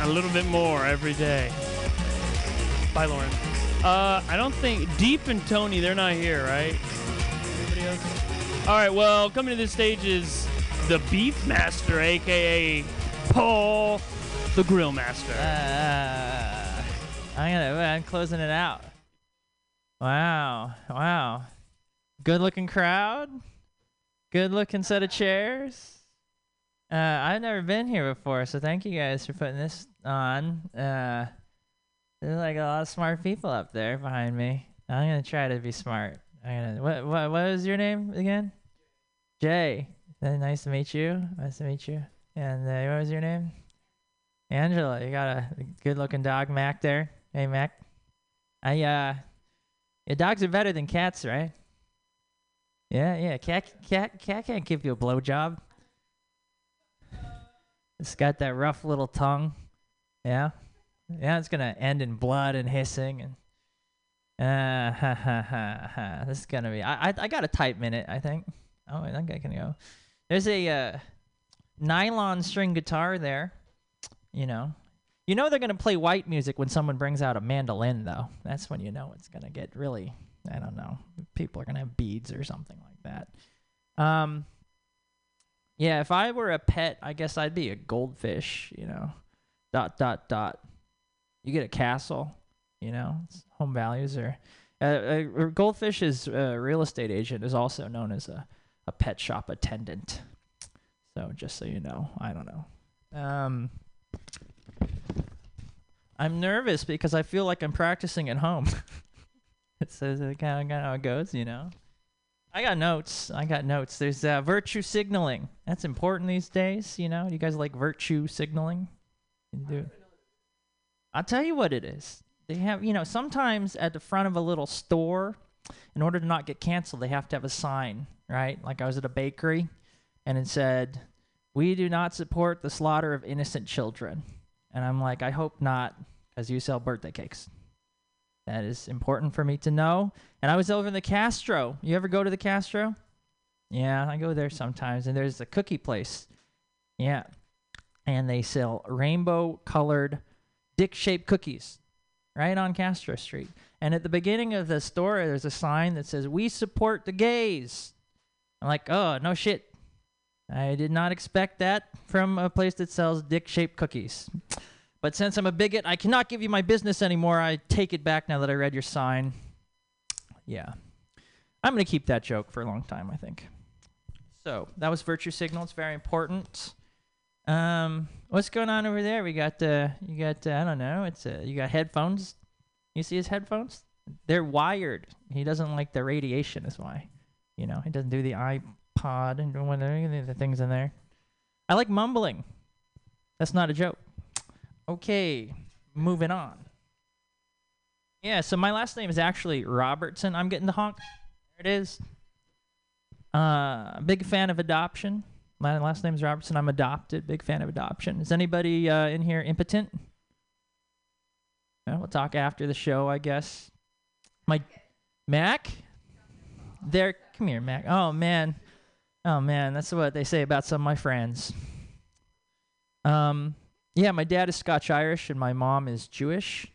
S1: a little bit more every day. Bye, Lauren. Uh, I don't think Deep and Tony, they're not here, right? Anybody else? All right, well, coming to this stage is the Beef Master, aka Paul the Grill Master.
S9: Uh, I'm gonna. I'm closing it out. Wow! Wow! Good looking crowd. Good looking set of chairs. Uh, I've never been here before, so thank you guys for putting this on. Uh, there's like a lot of smart people up there behind me. I'm gonna try to be smart. I'm gonna. What? What? What is your name again? Jay. Nice to meet you. Nice to meet you. And uh, what was your name? Angela, you got a good looking dog, Mac, there. Hey, Mac. I, uh, yeah, dogs are better than cats, right? Yeah, yeah. Cat, cat, cat can't give you a blowjob. It's got that rough little tongue. Yeah. Yeah, it's gonna end in blood and hissing and. Uh, ha, ha, ha, ha. This is gonna be. I, I, I got a tight minute, I think. Oh, I think I can go. There's a uh, nylon string guitar there. You know, you know they're gonna play white music when someone brings out a mandolin, though. That's when you know it's gonna get really. I don't know. People are gonna have beads or something like that. Um. Yeah, if I were a pet, I guess I'd be a goldfish. You know, dot dot dot. You get a castle. You know, it's home values are. Uh, a goldfish is a real estate agent is also known as a, a pet shop attendant. So just so you know, I don't know. Um, I'm nervous because I feel like I'm practicing at home. it says it kind of how it goes, you know. I got notes. I got notes. There's uh, virtue signaling. That's important these days, you know. You guys like virtue signaling? You do. I'll tell you what it is. They have, you know, sometimes at the front of a little store, in order to not get canceled, they have to have a sign, right? Like I was at a bakery and it said, We do not support the slaughter of innocent children. And I'm like, I hope not, because you sell birthday cakes. That is important for me to know. And I was over in the Castro. You ever go to the Castro? Yeah, I go there sometimes. And there's a cookie place. Yeah. And they sell rainbow colored dick shaped cookies right on Castro Street. And at the beginning of the store, there's a sign that says, We support the gays. I'm like, Oh, no shit. I did not expect that from a place that sells dick shaped cookies. But since I'm a bigot, I cannot give you my business anymore. I take it back now that I read your sign. Yeah. I'm going to keep that joke for a long time, I think. So that was virtue signal. It's very important. Um, what's going on over there? We got uh, you got uh, I don't know. It's uh, you got headphones. You see his headphones? They're wired. He doesn't like the radiation. Is why. You know, he doesn't do the iPod and whatever the things in there. I like mumbling. That's not a joke. Okay, moving on. Yeah, so my last name is actually Robertson. I'm getting the honk. There it is. Uh, big fan of adoption. My last name's Robertson. I'm adopted. Big fan of adoption. Is anybody uh, in here impotent? No, we'll talk after the show, I guess. My Mac. There, come here, Mac. Oh man, oh man, that's what they say about some of my friends. Um, yeah, my dad is Scotch Irish and my mom is Jewish.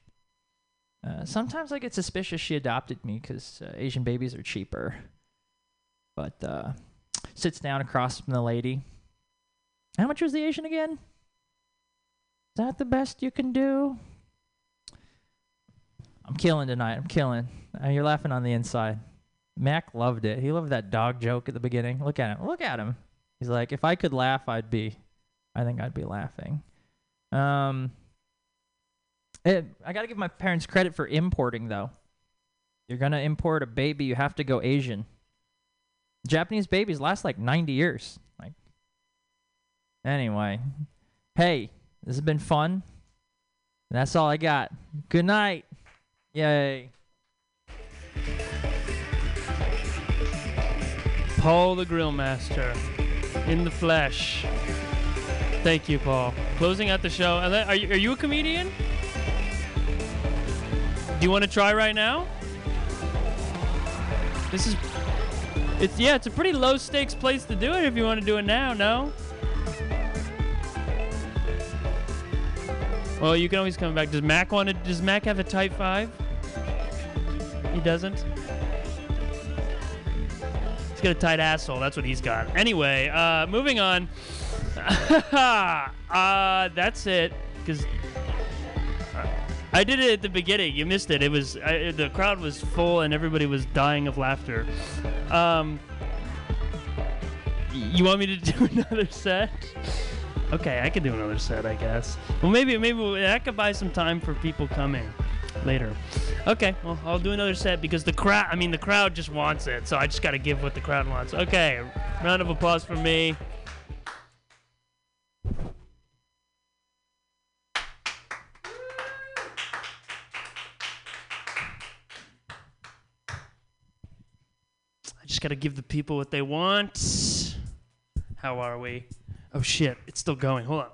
S9: Uh, sometimes I get suspicious she adopted me because uh, Asian babies are cheaper. But uh, sits down across from the lady. How much was the Asian again? Is that the best you can do? I'm killing tonight. I'm killing. Uh, you're laughing on the inside. Mac loved it. He loved that dog joke at the beginning. Look at him. Look at him. He's like, if I could laugh, I'd be. I think I'd be laughing. Um, it, I gotta give my parents credit for importing though. You're gonna import a baby, you have to go Asian. Japanese babies last like 90 years. Like, anyway, hey, this has been fun. That's all I got. Good night. Yay.
S1: Paul the Grill Master in the flesh. Thank you, Paul. Closing out the show. Are you, are you a comedian? Do you want to try right now? This is. It's yeah. It's a pretty low stakes place to do it. If you want to do it now, no. Well, you can always come back. Does Mac want to? Does Mac have a tight five? He doesn't. He's got a tight asshole. That's what he's got. Anyway, uh, moving on. uh, that's it. Because I did it at the beginning. You missed it. It was I, the crowd was full and everybody was dying of laughter. Um, you want me to do another set? Okay, I could do another set, I guess. Well, maybe maybe that could buy some time for people coming later. Okay, well, I'll do another set because the crowd, I mean, the crowd just wants it, so I just got to give what the crowd wants. Okay, round of applause for me. Just got to give the people what they want. How are we? Oh shit, it's still going. Hold on.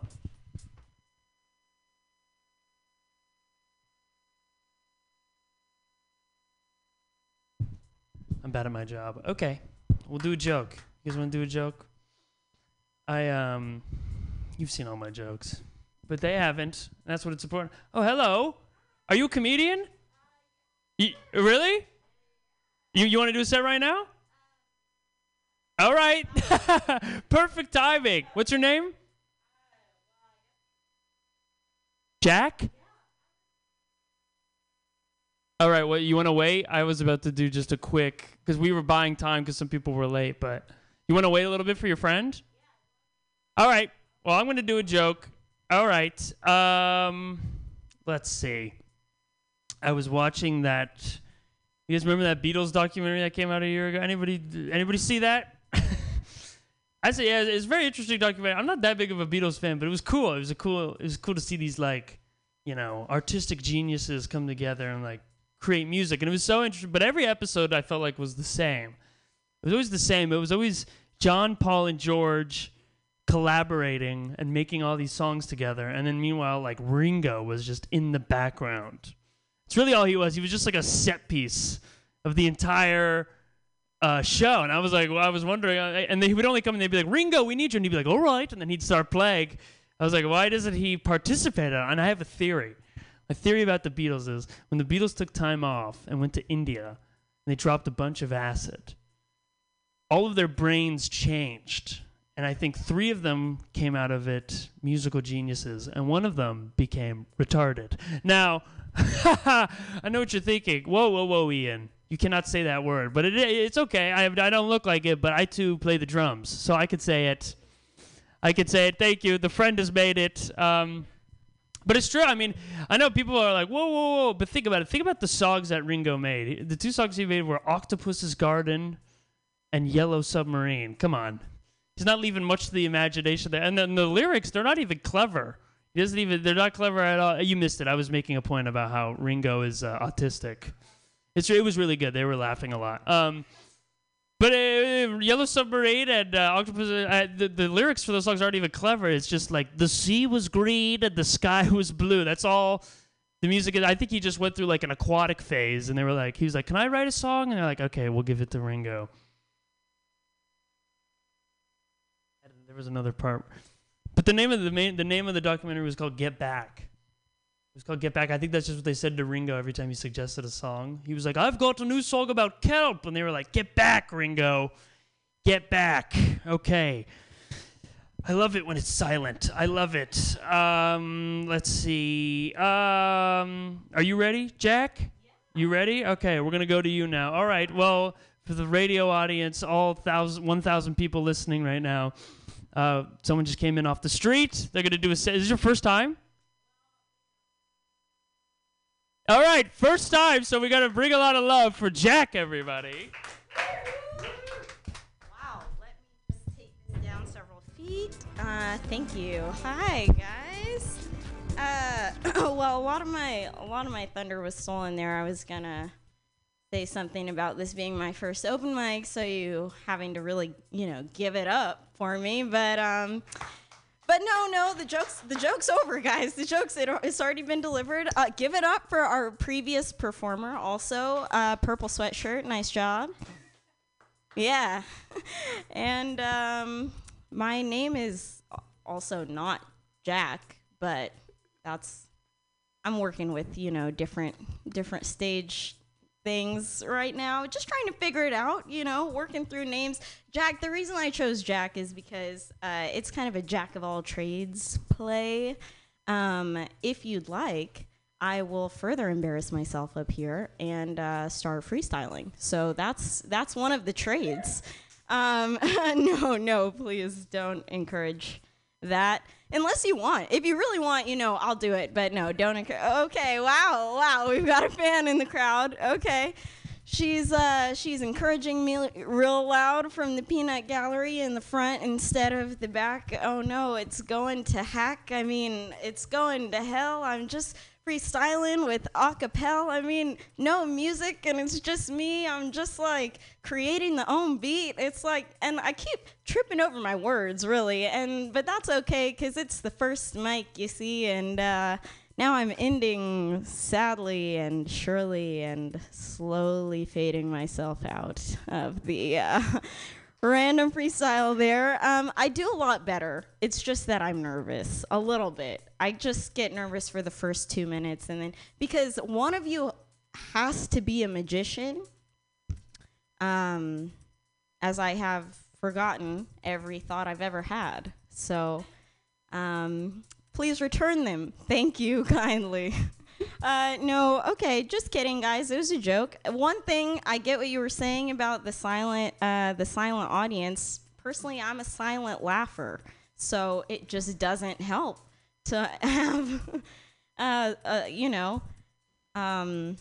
S1: I'm bad at my job. Okay, we'll do a joke. You guys want to do a joke? I um, you've seen all my jokes, but they haven't. That's what it's important. Oh, hello. Are you a comedian? Really? You you want to do a set right now? All right. Perfect timing. What's your name? Jack? All right, well, you want to wait? I was about to do just a quick because we were buying time because some people were late, but you want to wait a little bit for your friend? All right. Well, I'm going to do a joke. All right. Um, let's see. I was watching that. You guys remember that Beatles documentary that came out a year ago? Anybody? Anybody see that? I say yeah, it's very interesting documentary. I'm not that big of a Beatles fan, but it was cool. It was a cool. It was cool to see these like, you know, artistic geniuses come together and like create music, and it was so interesting. But every episode I felt like was the same. It was always the same. It was always John, Paul, and George collaborating and making all these songs together, and then meanwhile, like Ringo was just in the background. It's really all he was. He was just like a set piece of the entire uh, show. And I was like, well, I was wondering, and he would only come and they'd be like, Ringo, we need you. And he'd be like, all right. And then he'd start playing. I was like, why doesn't he participate? And I have a theory. My theory about the Beatles is when the Beatles took time off and went to India and they dropped a bunch of acid, all of their brains changed. And I think three of them came out of it musical geniuses, and one of them became retarded. Now, I know what you're thinking. Whoa, whoa, whoa, Ian. You cannot say that word, but it, it's okay. I, I don't look like it, but I too play the drums, so I could say it. I could say it. Thank you. The friend has made it. Um, but it's true. I mean, I know people are like, whoa, whoa, whoa. But think about it. Think about the songs that Ringo made. The two songs he made were Octopus's Garden and Yellow Submarine. Come on. He's not leaving much to the imagination there. And then the lyrics, they're not even clever. He doesn't even, they're not clever at all. You missed it. I was making a point about how Ringo is uh, autistic. It's, it was really good. They were laughing a lot. Um, but uh, Yellow Submarine and uh, Octopus, uh, the, the lyrics for those songs aren't even clever. It's just like the sea was green and the sky was blue. That's all the music is. I think he just went through like an aquatic phase, and they were like, he was like, "Can I write a song?" And they're like, "Okay, we'll give it to Ringo." And there was another part, but the name of the main, the name of the documentary was called "Get Back." It was called Get Back. I think that's just what they said to Ringo every time he suggested a song. He was like, I've got a new song about kelp. And they were like, Get back, Ringo. Get back. Okay. I love it when it's silent. I love it. Um, let's see. Um, are you ready, Jack? You ready? Okay, we're going to go to you now. All right. Well, for the radio audience, all thousand, 1,000 people listening right now, uh, someone just came in off the street. They're going to do a set. Is this your first time? All right, first time, so we got to bring a lot of love for Jack, everybody.
S10: Wow, let me just take this down several feet. Uh, thank you. Hi, guys. Uh, well, a lot of my a lot of my thunder was stolen there. I was gonna say something about this being my first open mic, so you having to really, you know, give it up for me. But um, but no, no, the joke's the joke's over, guys. The joke's it, it's already been delivered. Uh, give it up for our previous performer, also uh, purple sweatshirt. Nice job. Yeah, and um, my name is also not Jack, but that's I'm working with you know different different stage things right now just trying to figure it out you know working through names. Jack the reason i chose jack is because uh, it's kind of a jack of all trades play. Um, if you'd like i will further embarrass myself up here and uh, start freestyling. So that's that's one of the trades. Um, no no please don't encourage that unless you want. If you really want, you know, I'll do it. But no, don't. encour- Okay, wow, wow, we've got a fan in the crowd. Okay, she's uh she's encouraging me real loud from the peanut gallery in the front instead of the back. Oh no, it's going to heck. I mean, it's going to hell. I'm just freestyling with acapella. I mean, no music and it's just me. I'm just like creating the own beat. It's like and I keep tripping over my words really. And but that's okay cuz it's the first mic, you see, and uh now I'm ending sadly and surely and slowly fading myself out of the uh, random freestyle there. Um, I do a lot better. It's just that I'm nervous a little bit. I just get nervous for the first two minutes, and then because one of you has to be a magician, um, as I have forgotten every thought I've ever had. So, um, please return them. Thank you kindly. Uh, no, okay, just kidding, guys. It was a joke. One thing, I get what you were saying about the silent, uh, the silent audience. Personally, I'm a silent laugher, so it just doesn't help to have, uh, uh, you know, um,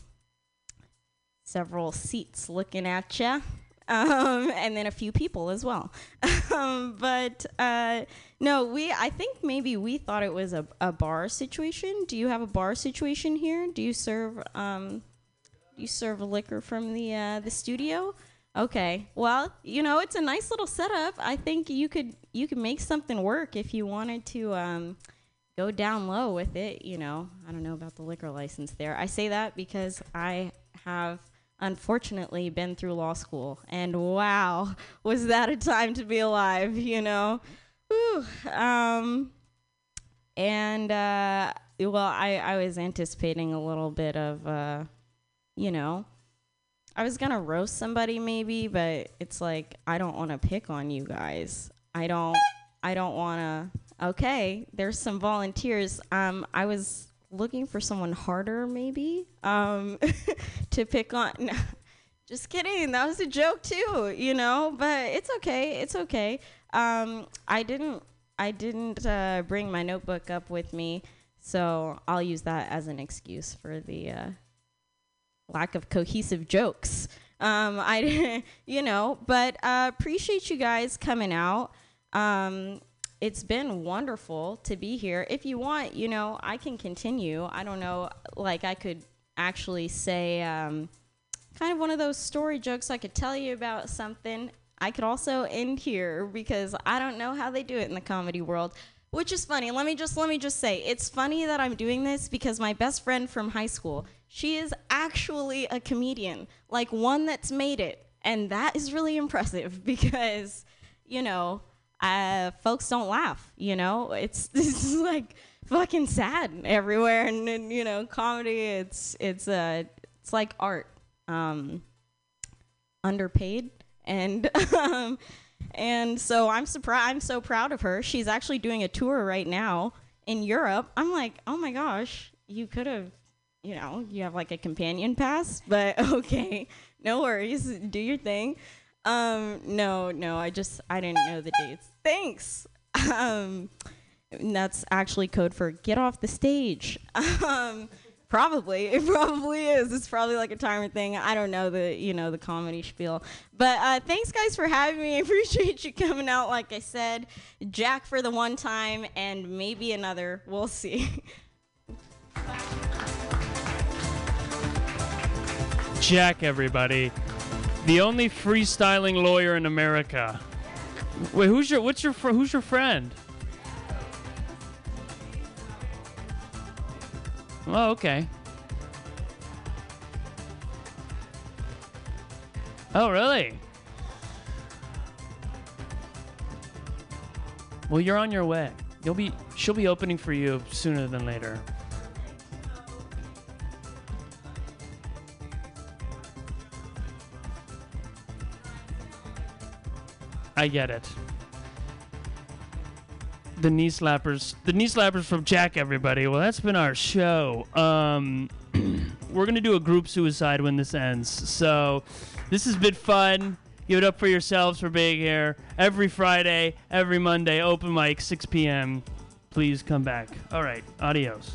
S10: several seats looking at you. Um, and then a few people as well. um, but uh, no, we. I think maybe we thought it was a, a bar situation. Do you have a bar situation here? Do you serve um, do you serve liquor from the uh, the studio? Okay. Well, you know, it's a nice little setup. I think you could you could make something work if you wanted to um, go down low with it. You know, I don't know about the liquor license there. I say that because I have unfortunately been through law school, and wow, was that a time to be alive? You know. Um, and uh, well, I, I was anticipating a little bit of, uh, you know, I was gonna roast somebody maybe, but it's like I don't want to pick on you guys. I don't. I don't want to. Okay, there's some volunteers. Um, I was looking for someone harder maybe. Um, to pick on. No, just kidding. That was a joke too, you know. But it's okay. It's okay. Um, I didn't. I didn't uh, bring my notebook up with me, so I'll use that as an excuse for the uh, lack of cohesive jokes. Um, I, you know, but uh, appreciate you guys coming out. Um, it's been wonderful to be here. If you want, you know, I can continue. I don't know, like I could actually say um, kind of one of those story jokes. I could tell you about something. I could also end here because I don't know how they do it in the comedy world, which is funny. Let me just let me just say, it's funny that I'm doing this because my best friend from high school, she is actually a comedian, like one that's made it, and that is really impressive because, you know, uh, folks don't laugh. You know, it's this is like fucking sad everywhere, and, and you know, comedy. It's it's uh it's like art, um, underpaid, and um, and so I'm surprised. I'm so proud of her. She's actually doing a tour right now in Europe. I'm like, oh my gosh, you could have, you know, you have like a companion pass, but okay, no worries, do your thing. Um, no, no, I just I didn't know the dates. Thanks. Um, that's actually code for get off the stage. Um, Probably. It probably is. It's probably like a timer thing. I don't know the you know the comedy spiel. But uh, thanks guys for having me. I appreciate you coming out. Like I said, Jack for the one time and maybe another. We'll see.
S1: Jack, everybody, the only freestyling lawyer in America. Wait, who's your what's your who's your friend? Oh, okay. Oh, really? Well, you're on your way. You'll be she'll be opening for you sooner than later. I get it. The knee slappers, the knee slappers from Jack, everybody. Well, that's been our show. Um, we're gonna do a group suicide when this ends. So, this has been fun. Give it up for yourselves for being here every Friday, every Monday, open mic, 6 p.m. Please come back. All right, adios.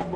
S8: Of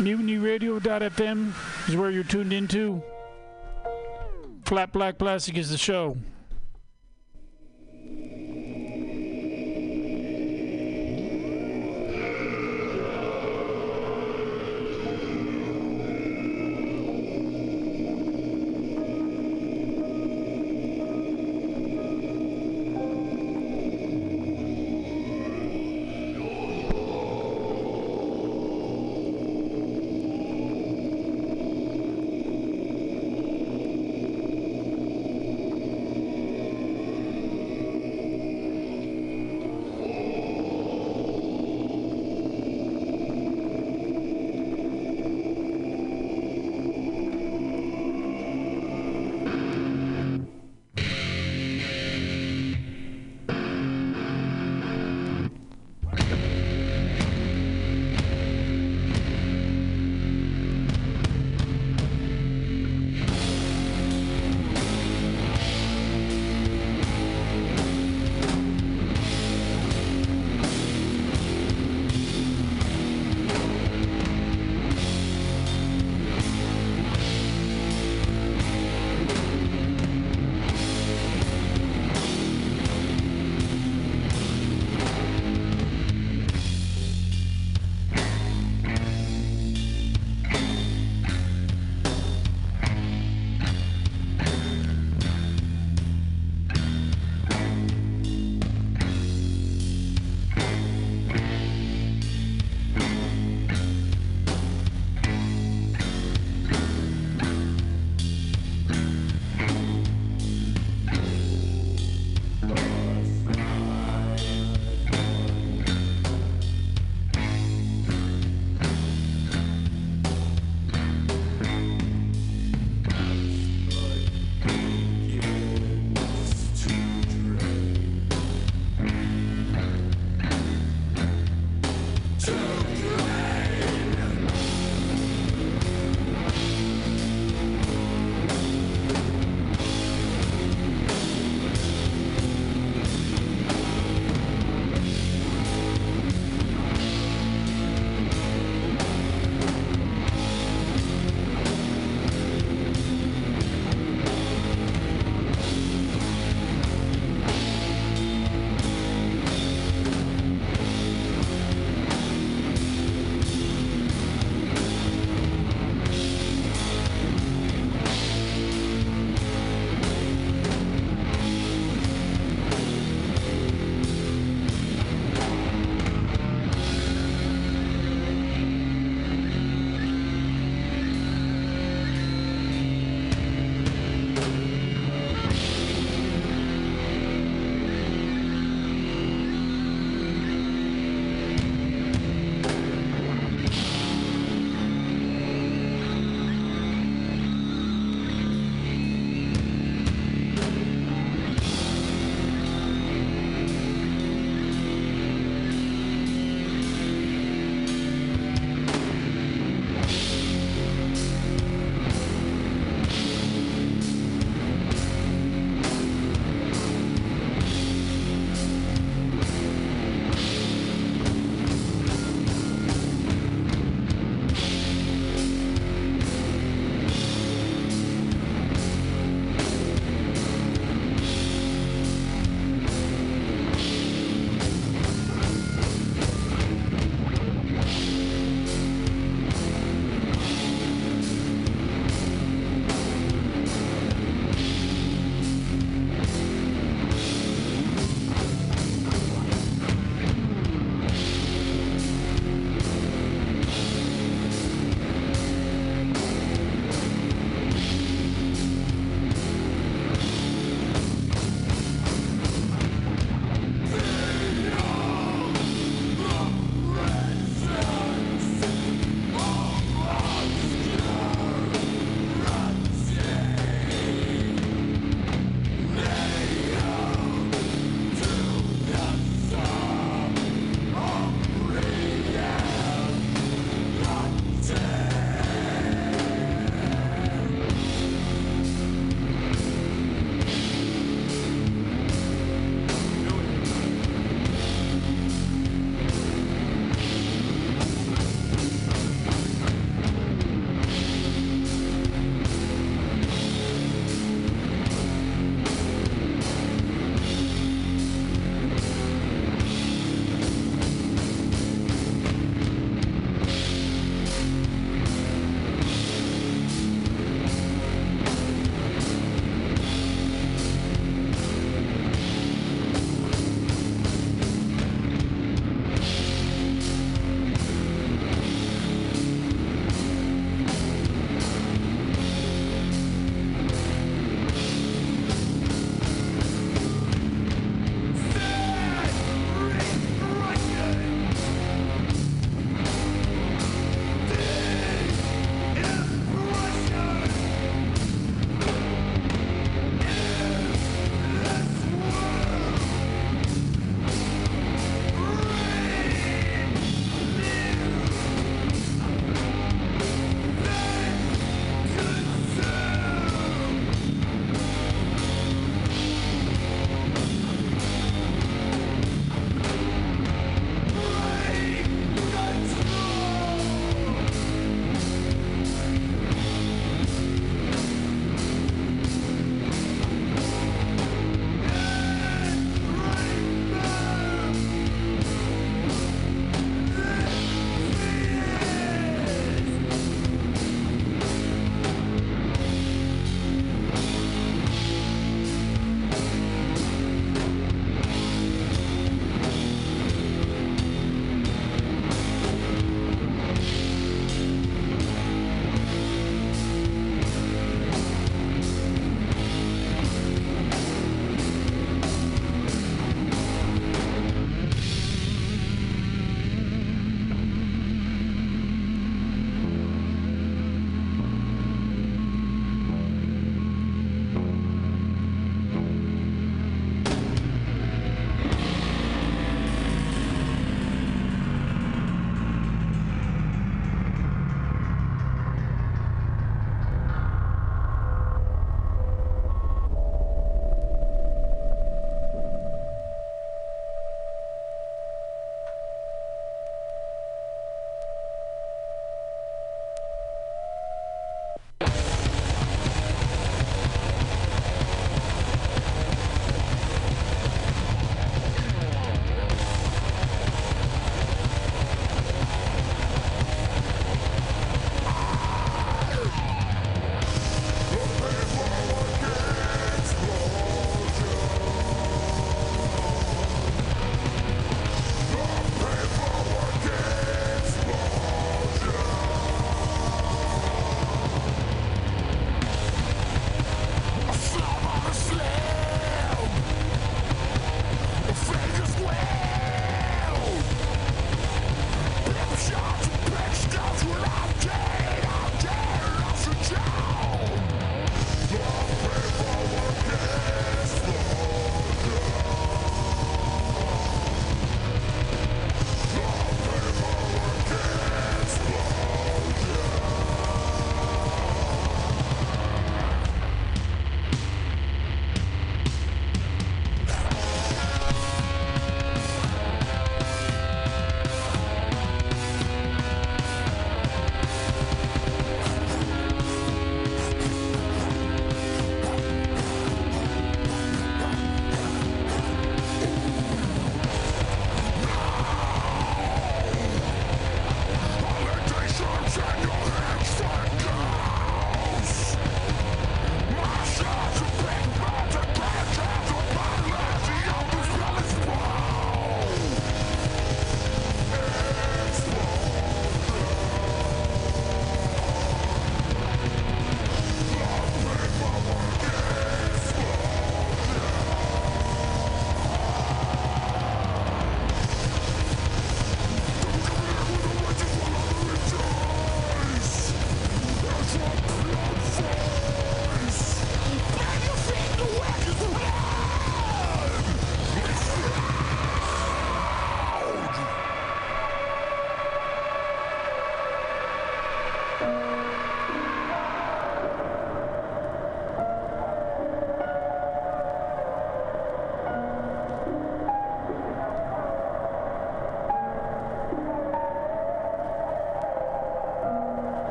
S11: MutinyRadio.fm is where you're tuned into. Flat Black Plastic is the show.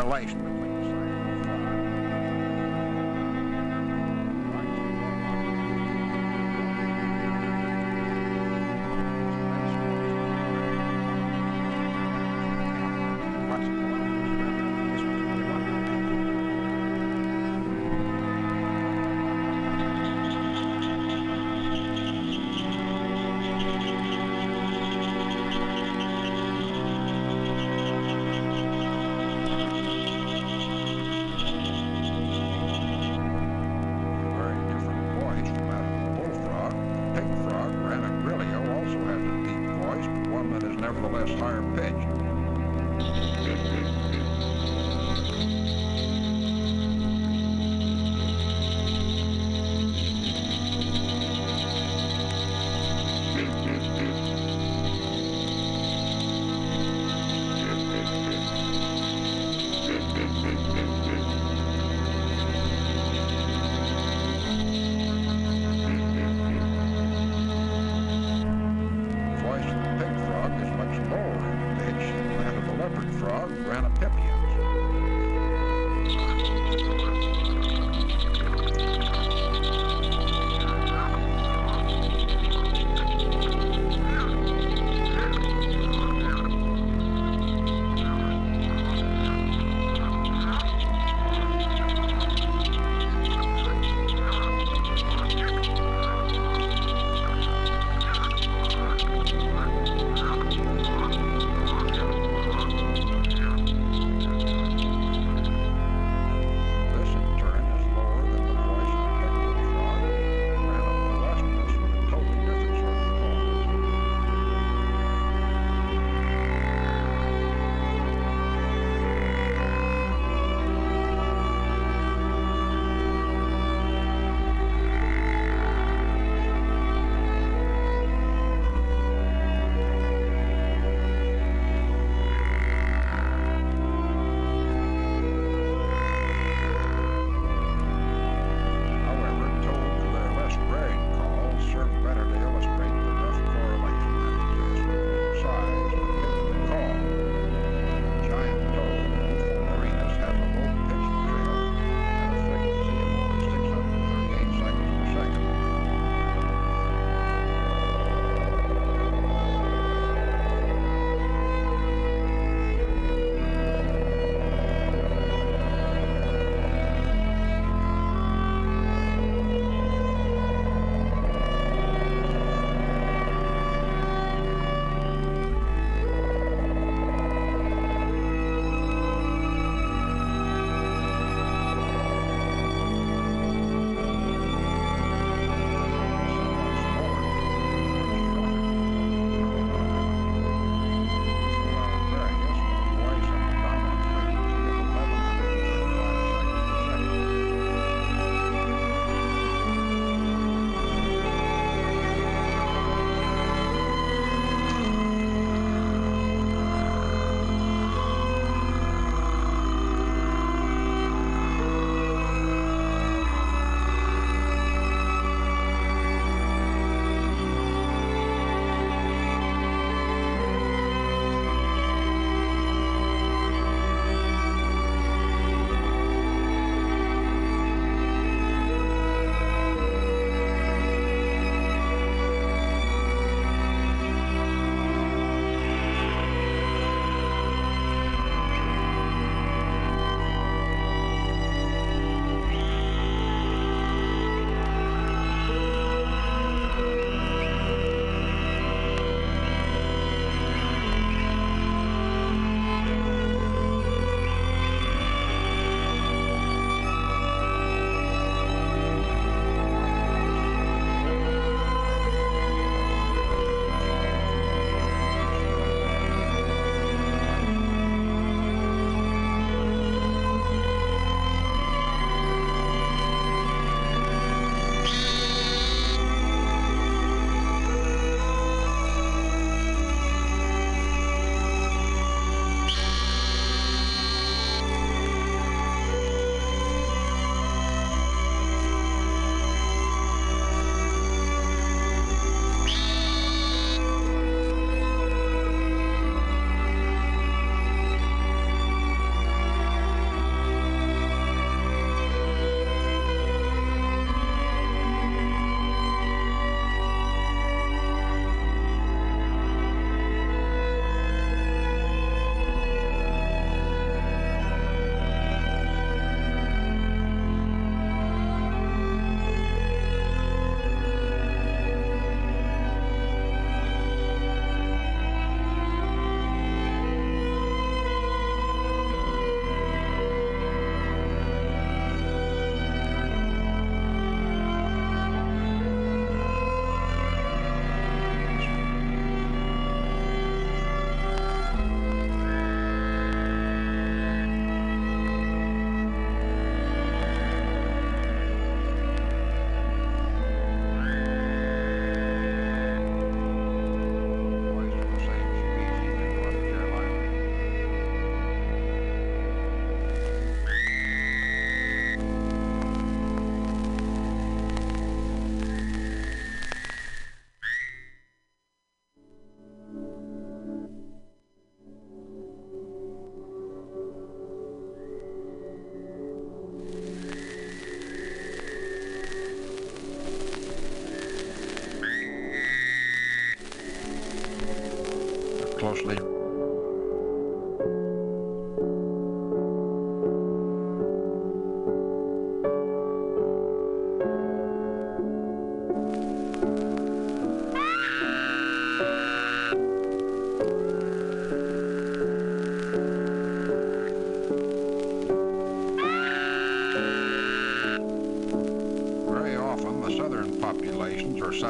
S12: Correlation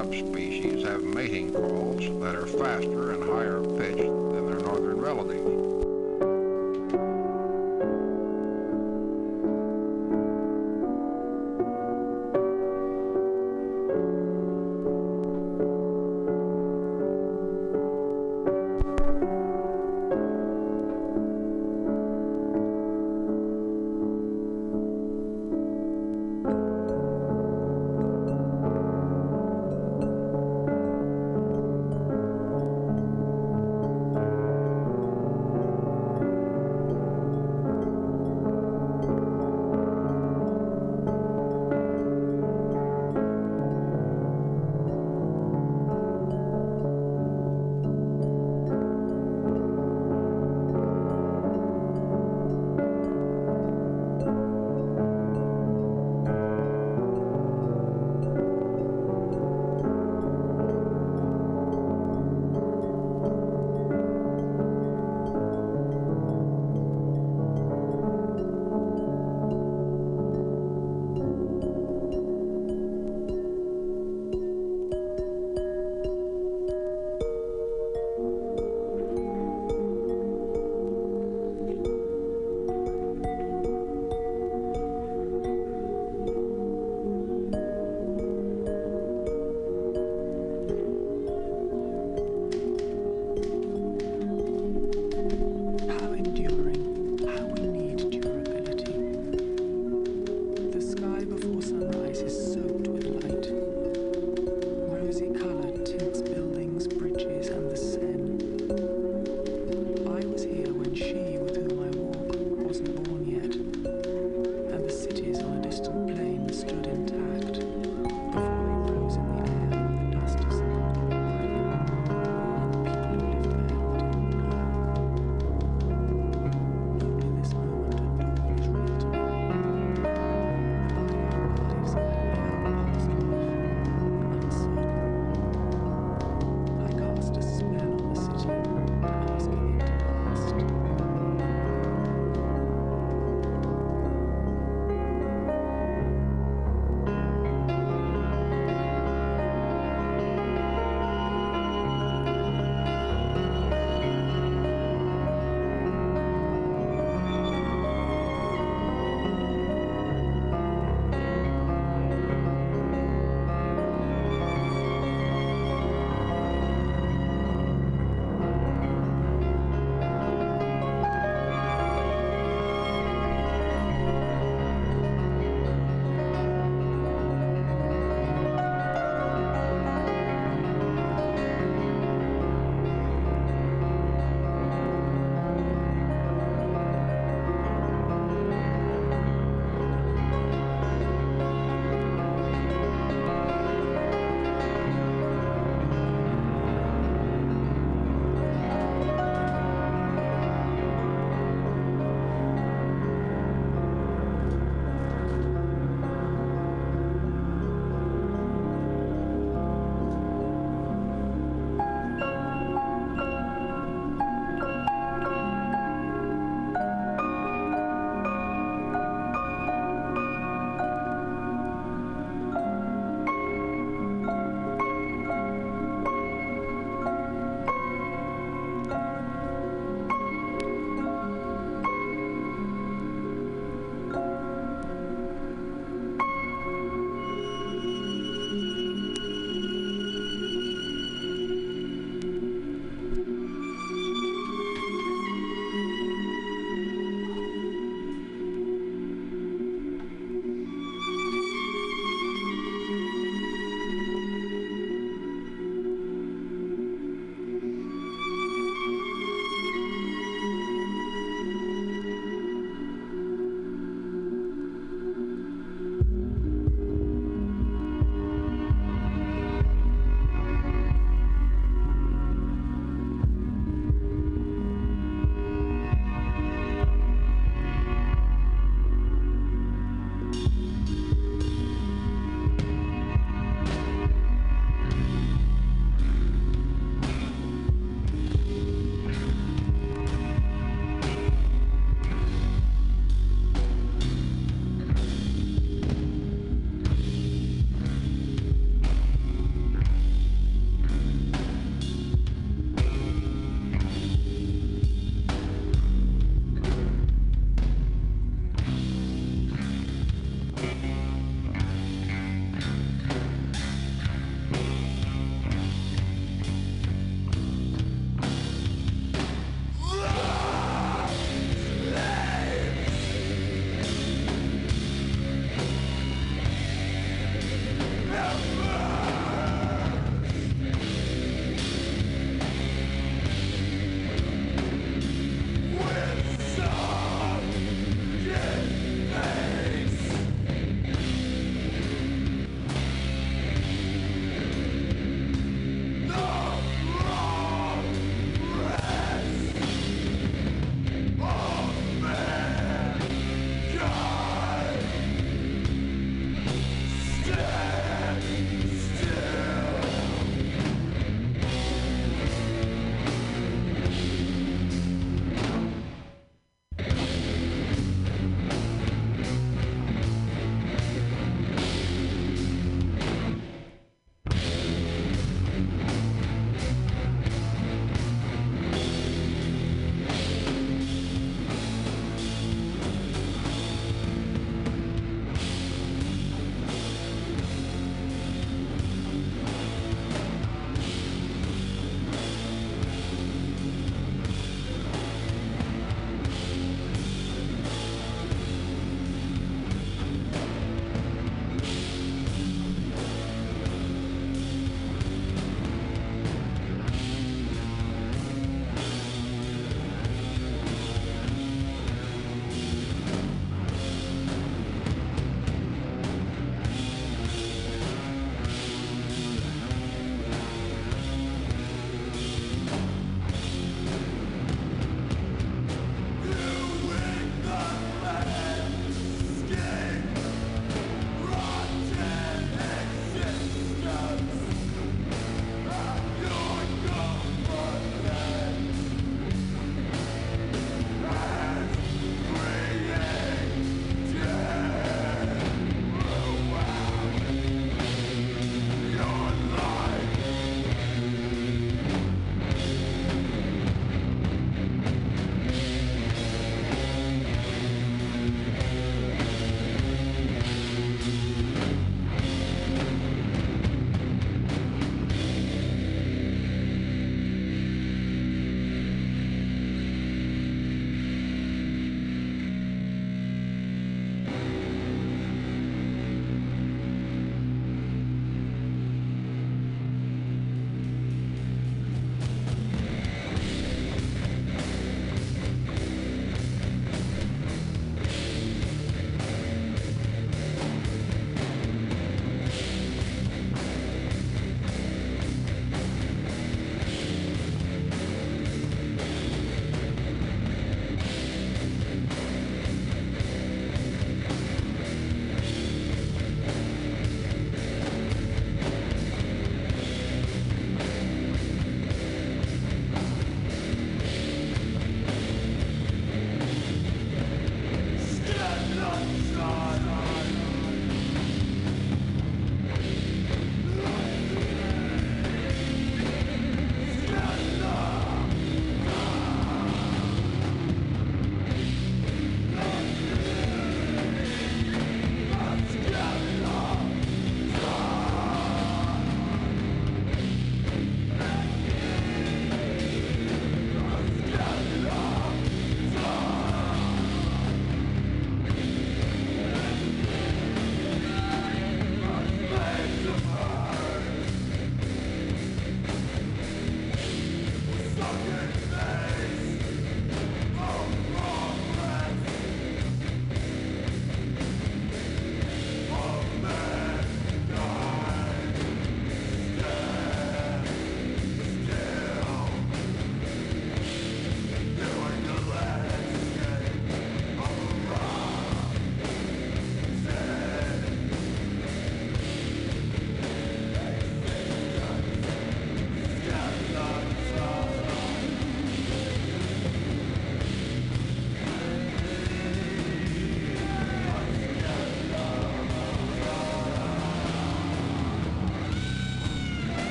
S13: subspecies have mating calls that are faster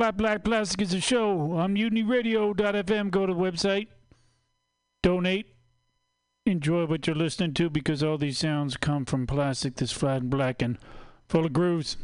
S11: Flat Black Plastic is a show on mutinyradio.fm. Go to the website, donate, enjoy what you're listening to because all these sounds come from plastic that's flat and black and full of grooves.